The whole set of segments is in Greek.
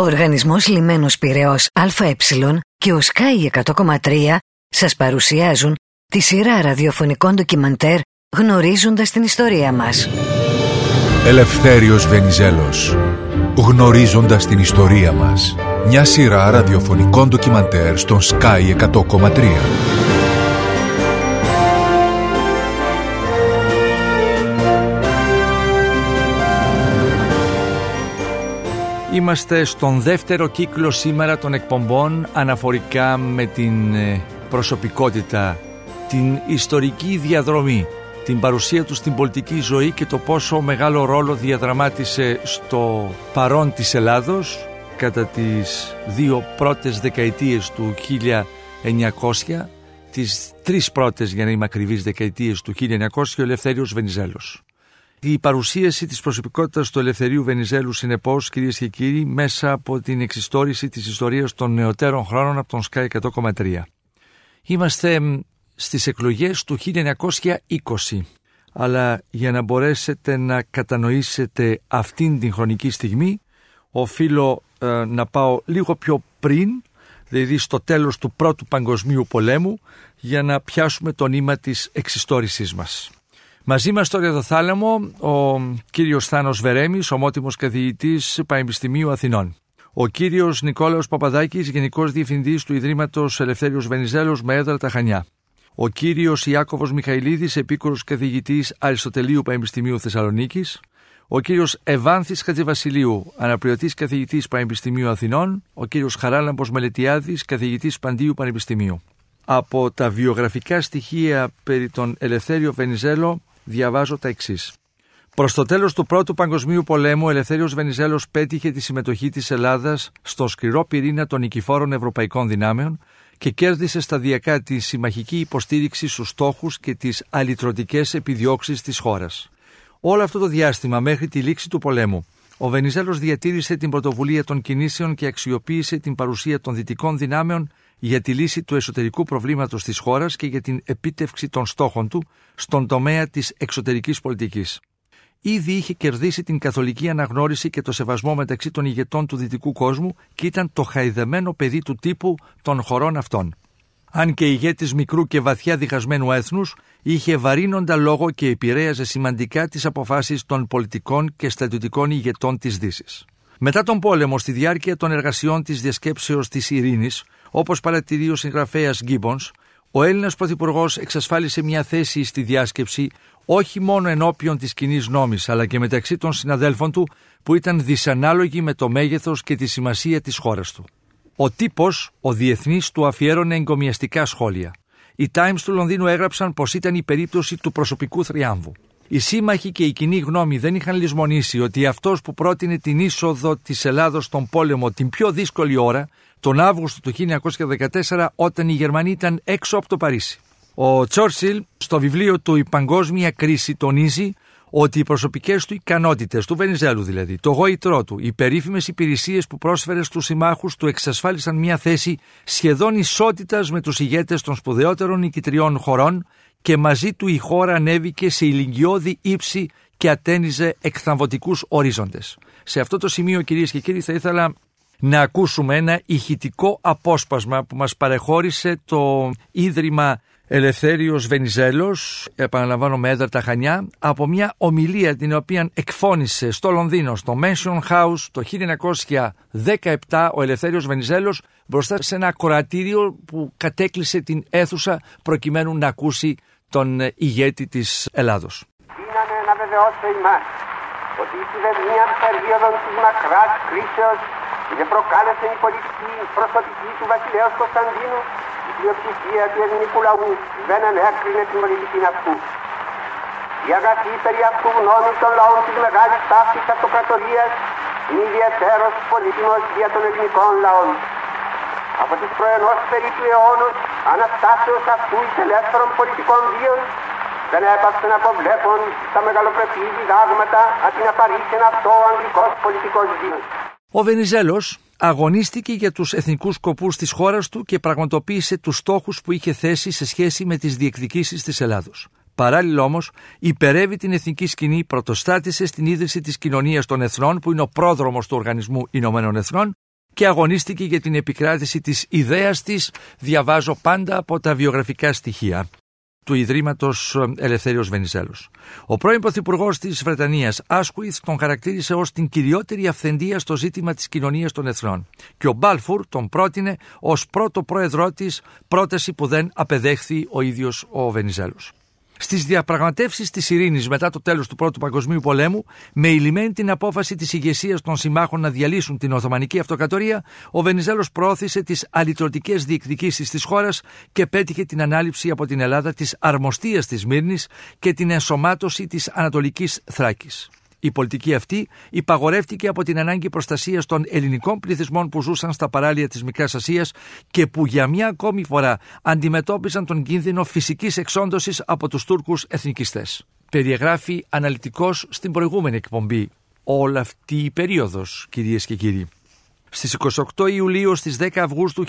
Ο Οργανισμός Λιμένος Πυραιός ΑΕ και ο Sky 100,3 σας παρουσιάζουν τη σειρά ραδιοφωνικών ντοκιμαντέρ γνωρίζοντας την ιστορία μας. Ελευθέριος Βενιζέλος. Γνωρίζοντας την ιστορία μας. Μια σειρά ραδιοφωνικών ντοκιμαντέρ στον Sky 100,3. Είμαστε στον δεύτερο κύκλο σήμερα των εκπομπών αναφορικά με την ε, προσωπικότητα, την ιστορική διαδρομή, την παρουσία τους στην πολιτική ζωή και το πόσο μεγάλο ρόλο διαδραμάτισε στο παρόν της Ελλάδος κατά τις δύο πρώτες δεκαετίες του 1900, τις τρεις πρώτες για να είμαι ακριβής δεκαετίες του 1900 ο Ελευθέριος Βενιζέλος. Η παρουσίαση της προσωπικότητας του Ελευθερίου Βενιζέλου συνεπώς κυρίες και κύριοι μέσα από την εξιστόρηση της ιστορίας των νεωτέρων χρόνων από τον Sky 100,3. Είμαστε στις εκλογές του 1920 αλλά για να μπορέσετε να κατανοήσετε αυτήν την χρονική στιγμή οφείλω ε, να πάω λίγο πιο πριν δηλαδή στο τέλος του πρώτου παγκοσμίου πολέμου για να πιάσουμε το νήμα της εξιστόρησής μας. Μαζί μας στο Ριαδοθάλαμο ο κύριος Θάνος Βερέμης, ομότιμος καθηγητής Πανεπιστημίου Αθηνών. Ο κύριος Νικόλαος Παπαδάκης, Γενικός Διευθυντής του Ιδρύματος Ελευθέριος Βενιζέλος με έδρα τα Χανιά. Ο κύριος Ιάκωβος Μιχαηλίδης, επίκορος καθηγητής Αριστοτελείου Πανεπιστημίου Θεσσαλονίκης. Ο κύριος Ευάνθης Χατζηβασιλείου, αναπληρωτής καθηγητής Πανεπιστημίου Αθηνών. Ο κύριος Χαράλαμπος Μελετιάδης, καθηγητής Παντίου Πανεπιστημίου. Από τα βιογραφικά στοιχεία περί τον Ελευθέριο Βενιζέλο διαβάζω τα εξής. Προς το τέλος του Πρώτου Παγκοσμίου Πολέμου, ο Ελευθέριος Βενιζέλος πέτυχε τη συμμετοχή της Ελλάδας στο σκληρό πυρήνα των νικηφόρων ευρωπαϊκών δυνάμεων και κέρδισε σταδιακά τη συμμαχική υποστήριξη στους στόχους και τις αλυτρωτικές επιδιώξεις της χώρας. Όλο αυτό το διάστημα μέχρι τη λήξη του πολέμου, ο Βενιζέλος διατήρησε την πρωτοβουλία των κινήσεων και αξιοποίησε την παρουσία των δυτικών δυνάμεων για τη λύση του εσωτερικού προβλήματος της χώρας και για την επίτευξη των στόχων του στον τομέα της εξωτερικής πολιτικής. Ήδη είχε κερδίσει την καθολική αναγνώριση και το σεβασμό μεταξύ των ηγετών του δυτικού κόσμου και ήταν το χαϊδεμένο παιδί του τύπου των χωρών αυτών. Αν και ηγέτης μικρού και βαθιά διχασμένου έθνους, είχε βαρύνοντα λόγο και επηρέαζε σημαντικά τις αποφάσεις των πολιτικών και στρατιωτικών ηγετών της Δύσης. Μετά τον πόλεμο, στη διάρκεια των εργασιών της διασκέψεως της ειρήνης, Όπως παρατηρεί ο συγγραφέας Γκίμπον, ο Έλληνας Πρωθυπουργός εξασφάλισε μια θέση στη διάσκεψη όχι μόνο ενώπιον της κοινή νόμης, αλλά και μεταξύ των συναδέλφων του που ήταν δυσανάλογοι με το μέγεθος και τη σημασία της χώρας του. Ο τύπος, ο διεθνής, του αφιέρωνε εγκομιαστικά σχόλια. Οι Times του Λονδίνου έγραψαν πως ήταν η περίπτωση του προσωπικού θριάμβου. Οι σύμμαχοι και η κοινή γνώμη δεν είχαν λησμονήσει ότι αυτός που πρότεινε την είσοδο της Ελλάδος στον πόλεμο την πιο δύσκολη ώρα τον Αύγουστο του 1914 όταν η Γερμανία ήταν έξω από το Παρίσι. Ο Τσόρσιλ στο βιβλίο του «Η Παγκόσμια Κρίση» τονίζει ότι οι προσωπικές του ικανότητες, του Βενιζέλου δηλαδή, το γόητρό του, οι περίφημες υπηρεσίες που πρόσφερε στους συμμάχους του εξασφάλισαν μια θέση σχεδόν ισότητας με τους ηγέτες των σπουδαιότερων νικητριών χωρών και μαζί του η χώρα ανέβηκε σε ηλικιώδη ύψη και ατένιζε εκθαμβωτικούς ορίζοντες. Σε αυτό το σημείο, κυρίες και κύριοι, θα ήθελα να ακούσουμε ένα ηχητικό απόσπασμα που μας παρεχώρησε το Ίδρυμα Ελευθέριος Βενιζέλος, επαναλαμβάνω με έδρα τα Χανιά, από μια ομιλία την οποία εκφώνησε στο Λονδίνο, στο Mansion House το 1917 ο Ελευθέριος Βενιζέλος μπροστά σε ένα κορατήριο που κατέκλυσε την αίθουσα προκειμένου να ακούσει τον ηγέτη της Ελλάδος. Είναι να βεβαιώσω ημάς ότι η μια περίοδο της μακράς κρίσεως δεν προκάλεσε η πολιτική προσωπική του βασιλέως Κωνσταντίνου η πλειοψηφία του ελληνικού λαού δεν ανέκρινε την πολιτική αυτού. Η αγαθή περί αυτού γνώμη των λαών της μεγάλης ταύτης αυτοκρατορίας είναι ιδιαίτερος πολύτιμος για των ελληνικών λαών. Από τις προενός περίπου αιώνους αναστάσεως αυτού εις ελεύθερων πολιτικών βίων δεν έπαψε να αποβλέπουν τα μεγαλοπρεπή διδάγματα αντί να παρήσει αυτό ο αγγλικός πολιτικός βίος. Ο Βενιζέλος αγωνίστηκε για τους εθνικούς σκοπούς της χώρας του και πραγματοποίησε τους στόχους που είχε θέσει σε σχέση με τις διεκδικήσεις της Ελλάδος. Παράλληλα όμως, υπερεύει την εθνική σκηνή, πρωτοστάτησε στην ίδρυση της κοινωνίας των εθνών, που είναι ο πρόδρομος του Οργανισμού Ηνωμένων Εθνών, και αγωνίστηκε για την επικράτηση της ιδέας της, διαβάζω πάντα από τα βιογραφικά στοιχεία του Ιδρύματος Ελευθέριος Βενιζέλος. Ο πρώην Πρωθυπουργός της Βρετανίας, Άσκουιθ, τον χαρακτήρισε ως την κυριότερη αυθεντία στο ζήτημα της κοινωνίας των εθνών. Και ο Μπάλφουρ τον πρότεινε ως πρώτο πρόεδρό της, πρόταση που δεν απεδέχθη ο ίδιος ο Βενιζέλος. Στις διαπραγματεύσεις της ειρήνης μετά το τέλος του Πρώτου Παγκοσμίου Πολέμου, με ηλυμένη την απόφαση της ηγεσίας των συμμάχων να διαλύσουν την Οθωμανική Αυτοκρατορία, ο Βενιζέλος πρόθεσε τις αλυτρωτικές διεκδικήσεις της χώρας και πέτυχε την ανάληψη από την Ελλάδα της αρμοστίας της Μύρνης και την ενσωμάτωση της Ανατολικής Θράκης. Η πολιτική αυτή υπαγορεύτηκε από την ανάγκη προστασίας των ελληνικών πληθυσμών που ζούσαν στα παράλια της Μικράς Ασίας και που για μια ακόμη φορά αντιμετώπιζαν τον κίνδυνο φυσικής εξόντωσης από τους Τούρκους εθνικιστές. Περιεγράφει αναλυτικώ στην προηγούμενη εκπομπή όλη αυτή η περίοδος, κυρίες και κύριοι. Στις 28 Ιουλίου στις 10 Αυγούστου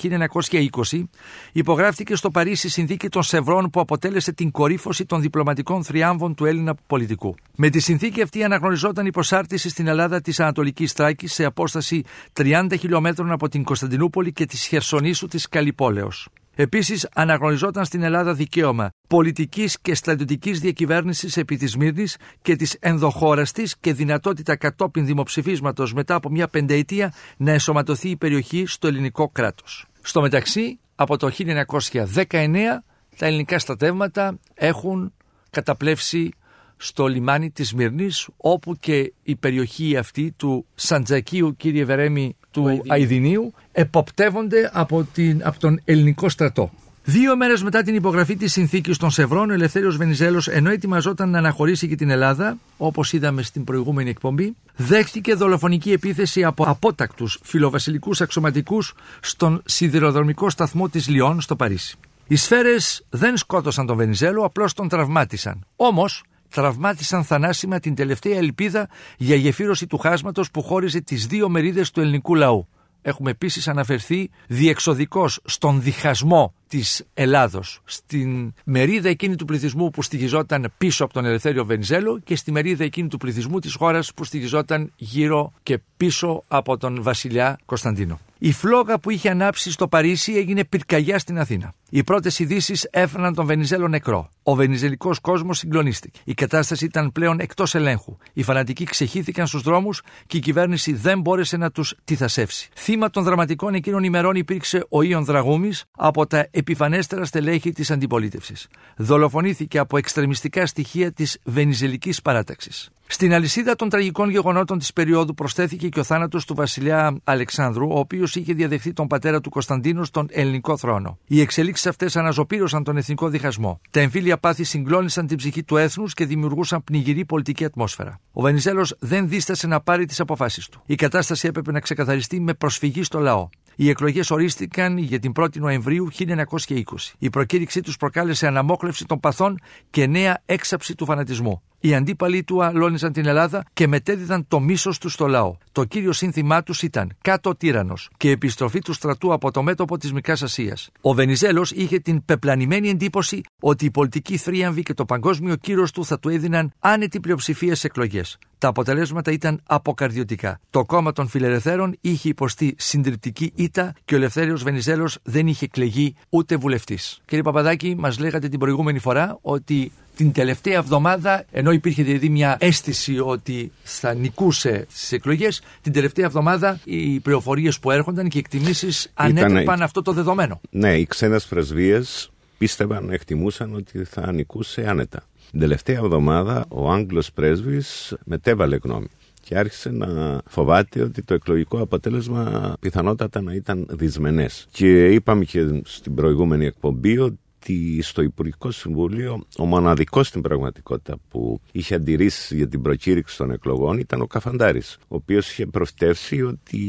1920 υπογράφτηκε στο Παρίσι η συνθήκη των Σευρών που αποτέλεσε την κορύφωση των διπλωματικών θριάμβων του Έλληνα πολιτικού. Με τη συνθήκη αυτή αναγνωριζόταν η προσάρτηση στην Ελλάδα της Ανατολικής Τράκης σε απόσταση 30 χιλιόμετρων από την Κωνσταντινούπολη και της Χερσονήσου της Καλυπόλεως. Επίσης, αναγνωριζόταν στην Ελλάδα δικαίωμα πολιτικής και στρατιωτικής διακυβέρνησης επί της Μύρνη και της ενδοχώρας της και δυνατότητα κατόπιν δημοψηφίσματος μετά από μια πενταετία να εσωματωθεί η περιοχή στο ελληνικό κράτος. Στο μεταξύ, από το 1919 τα ελληνικά στρατεύματα έχουν καταπλέψει στο λιμάνι της Μυρνής όπου και η περιοχή αυτή του Σαντζακίου κύριε Βερέμι του Αιδινίου εποπτεύονται από, την, από τον ελληνικό στρατό. Δύο μέρες μετά την υπογραφή της συνθήκης των Σευρών, ο Ελευθέριος Βενιζέλος, ενώ ετοιμαζόταν να αναχωρήσει και την Ελλάδα, όπως είδαμε στην προηγούμενη εκπομπή, δέχτηκε δολοφονική επίθεση από απότακτους φιλοβασιλικούς αξιωματικούς στον σιδηροδρομικό σταθμό της Λιόν στο Παρίσι. Οι σφαίρες δεν σκότωσαν τον Βενιζέλο, απλώς τον τραυμάτισαν. Όμως, τραυμάτισαν θανάσιμα την τελευταία ελπίδα για γεφύρωση του χάσματος που χώριζε τις δύο μερίδες του ελληνικού λαού. Έχουμε επίσης αναφερθεί διεξοδικώς στον διχασμό της Ελλάδος, στην μερίδα εκείνη του πληθυσμού που στοιχιζόταν πίσω από τον Ελευθέριο Βενιζέλο και στη μερίδα εκείνη του πληθυσμού της χώρας που στοιχιζόταν γύρω και πίσω από τον βασιλιά Κωνσταντίνο. Η φλόγα που είχε ανάψει στο Παρίσι έγινε πυρκαγιά στην Αθήνα. Οι πρώτες ειδήσεις έφεραν τον Βενιζέλο νεκρό. Ο βενιζελικός κόσμος συγκλονίστηκε. Η κατάσταση ήταν πλέον εκτός ελέγχου. Οι φανατικοί ξεχύθηκαν στους δρόμους και η κυβέρνηση δεν μπόρεσε να τους τυθασεύσει. Θύμα των δραματικών εκείνων ημερών υπήρξε ο Ιων Δραγούμης από τα επιφανέστερα στελέχη της αντιπολίτευσης. Δολοφονήθηκε από εξτρεμιστικά στοιχεία της βενιζελικής παράταξης. Στην αλυσίδα των τραγικών γεγονότων της περίοδου προσθέθηκε και ο θάνατος του βασιλιά Αλεξάνδρου, ο οποίος είχε διαδεχθεί τον πατέρα του Κωνσταντίνου στον ελληνικό θρόνο. Οι εξελίξεις αυτές αναζωπήρωσαν τον εθνικό διχασμό. Τα εμφύλια πάθη συγκλώνησαν την ψυχή του έθνους και δημιουργούσαν πνιγυρή πολιτική ατμόσφαιρα. Ο Βενιζέλος δεν δίστασε να πάρει τις αποφάσεις του. Η κατάσταση έπρεπε να ξεκαθαριστεί με προσφυγή στο λαό. Οι εκλογές ορίστηκαν για την 1η Νοεμβρίου 1920. Η προκήρυξή τους προκάλεσε αναμόχλευση των παθών και νέα έξαψη του φανατισμού. Οι αντίπαλοι του αλώνιζαν την Ελλάδα και μετέδιδαν το μίσος τους στο λαό. Το κύριο σύνθημά τους ήταν κάτω τύρανος και επιστροφή του στρατού από το μέτωπο της Μικράς Ασίας. Ο Βενιζέλος είχε την πεπλανημένη εντύπωση ότι η πολιτική θρίαμβη και το παγκόσμιο κύρος του θα του έδιναν άνετη πλειοψηφία σε εκλογές. Τα αποτελέσματα ήταν αποκαρδιωτικά. Το κόμμα των φιλελευθέρων είχε υποστεί συντριπτική ήττα και ο Ελευθέριος Βενιζέλος δεν είχε κλεγεί ούτε βουλευτής. Κύριε Παπαδάκη, μας λέγατε την προηγούμενη φορά ότι την τελευταία εβδομάδα, ενώ υπήρχε δηλαδή μια αίσθηση ότι θα νικούσε στις εκλογές, την τελευταία εβδομάδα οι πληροφορίες που έρχονταν και οι εκτιμήσεις ανέτρεπαν αυτό το δεδομένο. Ναι, οι ξένες πρεσβείες πίστευαν, εκτιμούσαν ότι θα νικούσε άνετα. Την τελευταία εβδομάδα ο Άγγλος πρέσβης μετέβαλε γνώμη και άρχισε να φοβάται ότι το εκλογικό αποτέλεσμα πιθανότατα να ήταν δυσμενές. Και είπαμε και στην προηγούμενη εκπομπή ότι ότι στο Υπουργικό Συμβούλιο ο μοναδικός στην πραγματικότητα που είχε αντιρρήσεις για την προκήρυξη των εκλογών ήταν ο Καφαντάρης, ο οποίος είχε προφτεύσει ότι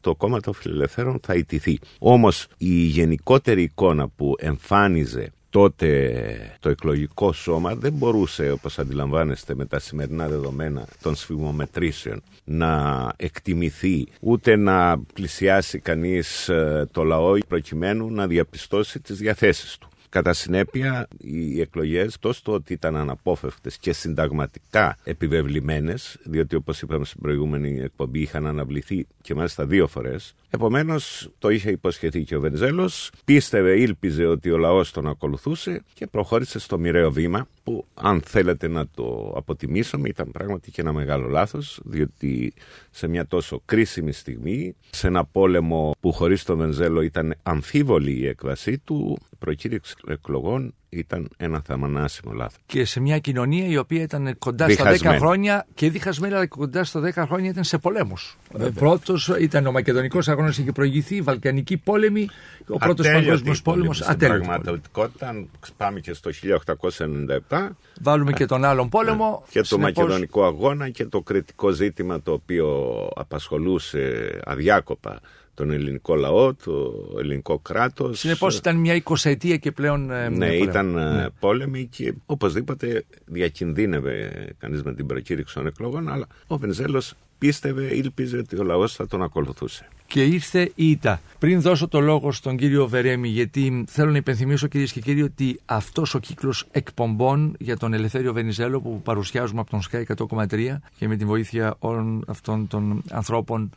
το κόμμα των φιλελευθέρων θα ιτηθεί. Όμως η γενικότερη εικόνα που εμφάνιζε τότε το εκλογικό σώμα δεν μπορούσε, όπως αντιλαμβάνεστε με τα σημερινά δεδομένα των σφημομετρήσεων, να εκτιμηθεί ούτε να πλησιάσει κανείς ε, το λαό προκειμένου να διαπιστώσει τις διαθέσεις του. Κατά συνέπεια, οι εκλογές, τόσο το ότι ήταν αναπόφευκτες και συνταγματικά επιβεβλημένες, διότι όπως είπαμε στην προηγούμενη εκπομπή είχαν αναβληθεί και μάλιστα δύο φορές, Επομένως, το είχε υποσχεθεί και ο Βενιζέλος, πίστευε, ήλπιζε ότι ο λαός τον ακολουθούσε και προχώρησε στο μοιραίο βήμα που, αν θέλετε να το αποτιμήσουμε, ήταν πράγματι και ένα μεγάλο λάθος, διότι σε μια τόσο κρίσιμη στιγμή, σε ένα πόλεμο που χωρίς τον Βενιζέλο ήταν αμφίβολη η έκβασή του, προκήρυξη εκλογών ήταν ένα θαμανάσιμο λάθος. Και σε μια κοινωνία η οποία ήταν κοντά στα 10 χρόνια και διχασμένη, αλλά κοντά στα 10 χρόνια ήταν σε πολέμους. Πρώτος ήταν ο Μακεδονικός Αγώνας, είχε προηγηθεί, η Βαλκανική πόλεμη, ο πρώτος Παγκόσμιος πόλεμος. Στην πραγματικότητα, αν πάμε και στο 1897. Βάλουμε και τον άλλον πόλεμο. Και το Μακεδονικό Αγώνα και το κριτικό ζήτημα το οποίο απασχολούσε αδιάκοπα τον ελληνικό λαό, το ελληνικό κράτος. Συνεπώς ήταν μια εικοσαετία και πλέον. Ε, ναι, ήταν ε, ναι. πόλεμη και οπωσδήποτε διακινδύνευε κανείς με την προκήρυξη των εκλογών, αλλά ο Βενζέλο πίστευε, ήλπιζε ότι ο λαός θα τον ακολουθούσε και ήρθε η ΙΤΑ. Πριν δώσω το λόγο στον κύριο Βερέμι, γιατί θέλω να υπενθυμίσω κυρίες και κύριοι ότι αυτός ο κύκλος εκπομπών για τον Ελευθέριο Βενιζέλο που παρουσιάζουμε από τον Sky 100,3 και με την βοήθεια όλων αυτών των ανθρώπων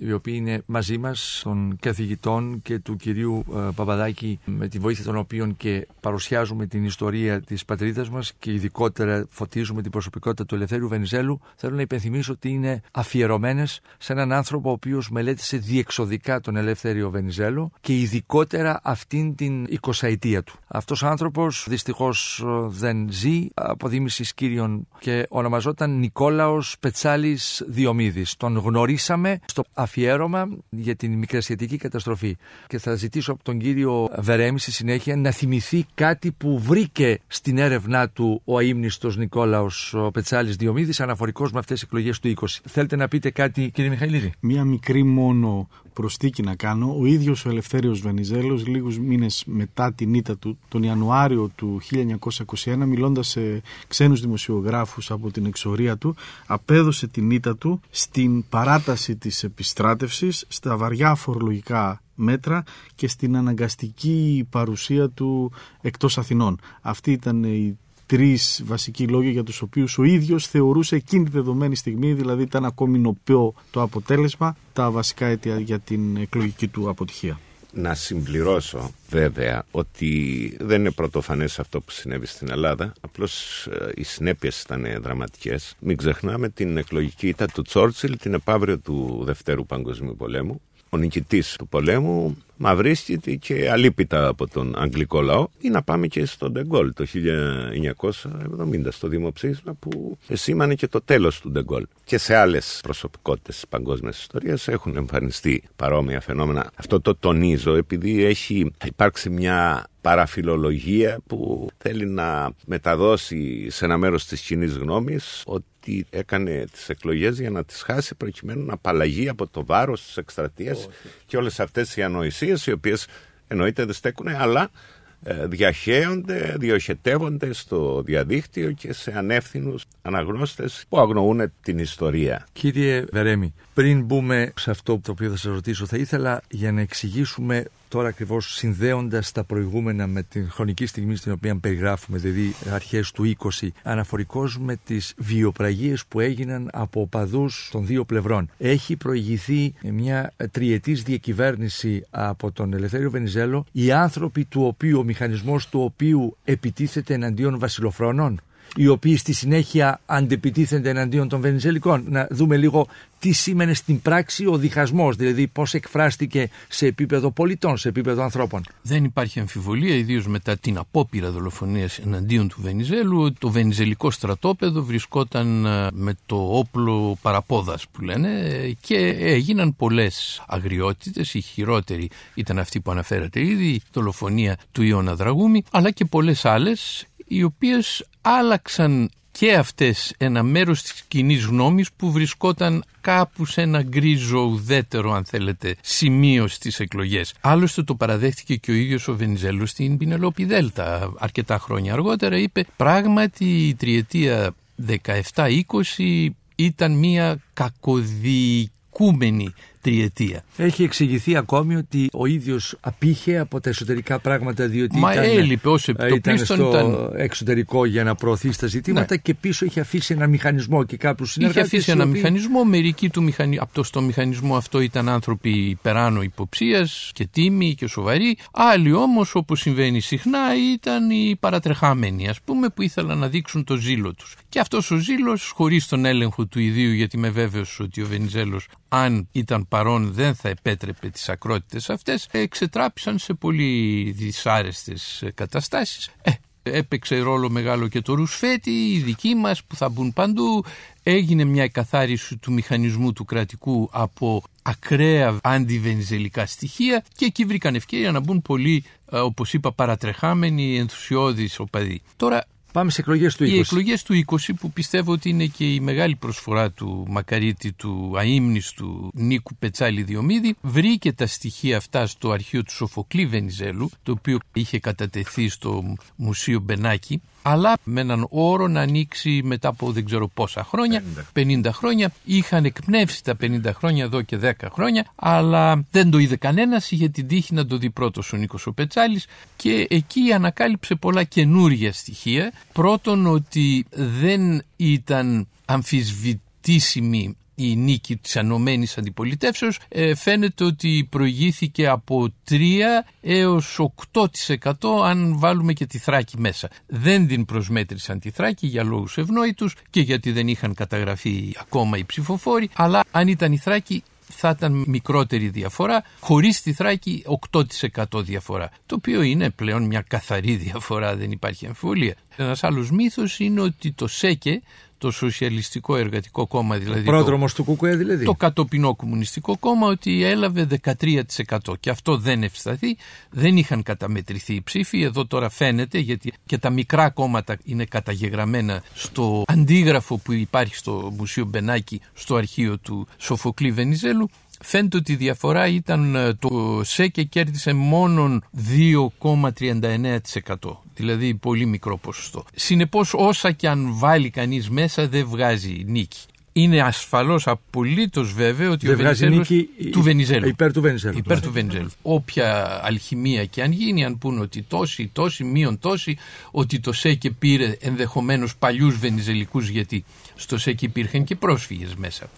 οι οποίοι είναι μαζί μας, των καθηγητών και του κυρίου ε, Παπαδάκη, με τη βοήθεια των οποίων και παρουσιάζουμε την ιστορία της πατρίδας μας και ειδικότερα φωτίζουμε την προσωπικότητα του Ελευθέριου Βενιζέλου, θέλω να υπενθυμίσω ότι είναι αφιερωμένες σε έναν άνθρωπο ο οποίος μελέτησε διεξοδικά τον Ελεύθεριο Βενιζέλο και ειδικότερα αυτήν την 20 του. Αυτός ο άνθρωπος δυστυχώς δεν ζει, αποδήμηση κύριων και ονομαζόταν Νικόλαος Πετσάλης Διομήδης. Τον γνωρίσαμε στο αφιέρωμα για την μικρασιατική καταστροφή και θα ζητήσω από τον κύριο Βερέμι στη συνέχεια να θυμηθεί κάτι που βρήκε στην έρευνά του ο αείμνηστος Νικόλαος Πετσάλης Διομήδης αναφορικός με αυτές τις εκλογές του 20. Θέλετε να πείτε κάτι κύριε Μιχαηλίδη; Μία μικρή μόνο μόνο προστίκη να κάνω. Ο ίδιος ο Ελευθέριος Βενιζέλος λίγους μήνες μετά την ήττα του, τον Ιανουάριο του 1921, μιλώντας σε ξένους δημοσιογράφους από την εξορία του, απέδωσε την ήττα του στην παράταση της επιστράτευσης, στα βαριά φορολογικά μέτρα και στην αναγκαστική παρουσία του εκτός Αθηνών. Αυτή ήταν η τρεις βασικοί λόγοι για τους οποίους ο ίδιος θεωρούσε εκείνη τη δεδομένη στιγμή, δηλαδή ήταν ακόμη νοπιό το αποτέλεσμα, τα βασικά αίτια για την εκλογική του αποτυχία. Να συμπληρώσω βέβαια ότι δεν είναι πρωτοφανές αυτό που συνέβη στην Ελλάδα. Απλώς ε, οι συνέπειες ήταν δραματικές. Μην ξεχνάμε την εκλογική ήττα του Τσόρτσιλ την επαύριο του Δευτέρου Παγκοσμίου Πολέμου. Ο νικητής του πολέμου μαυρίστηκε και αλίπητα από τον αγγλικό λαό ή να πάμε και στον Ντεγκόλ το 1970 στο δημοψήφισμα που σήμανε και το τέλος του Ντεγκόλ. Και σε άλλες προσωπικότητες της παγκόσμιας ιστορίας έχουν εμφανιστεί παρόμοια φαινόμενα. Αυτό το τονίζω επειδή έχει υπάρξει μια παραφιλολογία που θέλει να μεταδώσει σε ένα μέρος της κοινής γνώμης ότι έκανε τις εκλογές για να τις χάσει προκειμένου να απαλλαγεί από το βάρος της εκστρατείας και όλες αυτές οι ανοησίες οι οποίες εννοείται δεν στέκουν αλλά ε, διαχέονται, διοχετεύονται στο διαδίκτυο και σε ανεύθυνους αναγνώστες που αγνοούν την ιστορία. Κύριε Βερέμι, πριν μπούμε σε αυτό το οποίο θα σας ρωτήσω, θα ήθελα για να εξηγήσουμε τώρα ακριβώς συνδέοντας τα προηγούμενα με την χρονική στιγμή στην οποία περιγράφουμε, δηλαδή αρχές του 20, αναφορικώ με τις βιοπραγίες που έγιναν από οπαδούς των δύο πλευρών. Έχει προηγηθεί μια τριετής διακυβέρνηση από τον Ελευθέριο Βενιζέλο, οι άνθρωποι του οποίου, ο μηχανισμός του οποίου επιτίθεται εναντίον βασιλοφρόνων οι οποίοι στη συνέχεια αντεπιτίθενται εναντίον των Βενιζελικών. Να δούμε λίγο τι σήμαινε στην πράξη ο διχασμός, δηλαδή πώς εκφράστηκε σε επίπεδο πολιτών, σε επίπεδο ανθρώπων. Δεν υπάρχει αμφιβολία, ιδίως μετά την απόπειρα δολοφονίας εναντίον του Βενιζέλου, ότι το βενιζελικό στρατόπεδο βρισκόταν ε, με το όπλο παραπόδας που λένε και έγιναν πολλές αγριότητες. Η χειρότερη ήταν αυτή που αναφέρατε ήδη, η δολοφονία του Ιώνα Δραγούμη, αλλά και πολλές άλλες οι οποίες άλλαξαν και αυτές ένα μέρος της κοινή γνώμης που βρισκόταν κάπου σε ένα γκρίζο ουδέτερο αν θέλετε σημείο στις εκλογές. Άλλωστε το παραδέχτηκε και ο ίδιος ο Βενιζέλος στην Πινελόπη Δέλτα αρκετά χρόνια αργότερα είπε πράγματι η τριετία 17-20 ήταν μια κακοδιοικούμενη τριετία. Έχει εξηγηθεί ακόμη ότι ο ίδιος απήχε από τα εσωτερικά πράγματα διότι Μα ήταν, έλειπε ως ε, ήταν επιτοπλίστων στο ήταν- εξωτερικό για να προωθήσει τα ζητήματα Ναι. και πίσω είχε αφήσει ένα μηχανισμό και κάποιους Είχε συνεργάτες αφήσει οι ένα οποίοι- μηχανισμό. Μερικοί του μηχανι... από το στο μηχανισμό αυτό ήταν άνθρωποι υπεράνω υποψίας και τίμοι και σοβαροί. Άλλοι όμως, όπως συμβαίνει συχνά, ήταν οι παρατρεχάμενοι, ας πούμε, που ήθελαν να δείξουν το ζήλο τους. Και αυτός ο ζήλος, χωρίς τον έλεγχο του ιδίου, γιατί είμαι βέβαιος ότι ο Βενιζέλος, αν ήταν παρόν, δεν θα επέτρεπε τις ακρότητες αυτές, εξετράπησαν σε πολύ δυσάρεστες καταστάσεις. Ε, Έπαιξε ρόλο μεγάλο και το Ρουσφέτη, οι δικοί μας που θα μπουν παντού. Έγινε μια εκαθάριση του μηχανισμού του κρατικού από ακραία αντιβενιζελικά στοιχεία και εκεί βρήκαν ευκαιρία να μπουν πολλοί, ε, όπως είπα, παρατρεχάμενοι, ενθουσιώδεις οπαδοί. Τώρα Πάμε σε εκλογές του 20. οι εκλογές του 20 που πιστεύω ότι είναι και η μεγάλη προσφορά του Μακαρίτη του αείμνηστου Νίκου Πετσάλη Διομήδη βρήκε τα στοιχεία αυτά στο αρχείο του Σοφοκλή Βενιζέλου το οποίο είχε κατατεθεί στο Μουσείο Μπενάκη αλλά με έναν όρο να ανοίξει μετά από δεν ξέρω πόσα χρόνια, 50, χρόνια. Είχαν εκπνεύσει τα 50 χρόνια εδώ και 10 χρόνια, αλλά δεν το είδε κανένας. Είχε την τύχη να το δει πρώτος ο Νίκος ο Πετσάλης και εκεί ανακάλυψε πολλά καινούργια στοιχεία. Πρώτον, ότι δεν ήταν αμφισβητήσιμη η νίκη της ανωμένης αντιπολιτεύσεως ε, φαίνεται ότι προηγήθηκε από 3 έως 8% αν βάλουμε και τη Θράκη μέσα. Δεν την προσμέτρησαν τη Θράκη για λόγους ευνόητους και γιατί δεν είχαν καταγραφεί ακόμα οι ψηφοφόροι αλλά αν ήταν η Θράκη θα ήταν μικρότερη διαφορά, χωρίς τη Θράκη 8% διαφορά, το οποίο είναι πλέον μια καθαρή διαφορά, δεν υπάρχει αμφιβολία. Ένας άλλος μύθος είναι ότι το ΣΕΚΕ, το Σοσιαλιστικό Εργατικό Κόμμα, δηλαδή το, Πρόδρομος του Κουκουέ δηλαδή. το κατοπινό κομμουνιστικό κόμμα ότι έλαβε 13% και αυτό δεν ευσταθεί, δεν είχαν καταμετρηθεί οι ψήφοι, εδώ τώρα φαίνεται γιατί και τα μικρά κόμματα είναι καταγεγραμμένα στο αντίγραφο που υπάρχει στο Μουσείο Μπενάκη στο αρχείο του Σοφοκλή Βενιζέλου Φαίνεται ότι η διαφορά ήταν ε, το ΣΕΚΕ κέρδισε μόνον 2,39%. Δηλαδή πολύ μικρό ποσοστό. Συνεπώς όσα και αν βάλει κανείς μέσα δεν βγάζει νίκη. Είναι ασφαλώς απολύτως βέβαιο ότι Δεν ο βγάζει Βενιζέλος νίκη του Βενιζέλου. υπέρ του Βενιζέλου. Υπέρ του Βενιζέλου. Όποια αλχημία και αν γίνει, αν πούνε ότι τόσοι, τόσοι, μείον τόσοι, ότι το ΣΕΚΕ πήρε ενδεχομένως παλιούς Βενιζελικούς γιατί στο ΣΕΚΕ υπήρχαν και πρόσφυγες μέσα.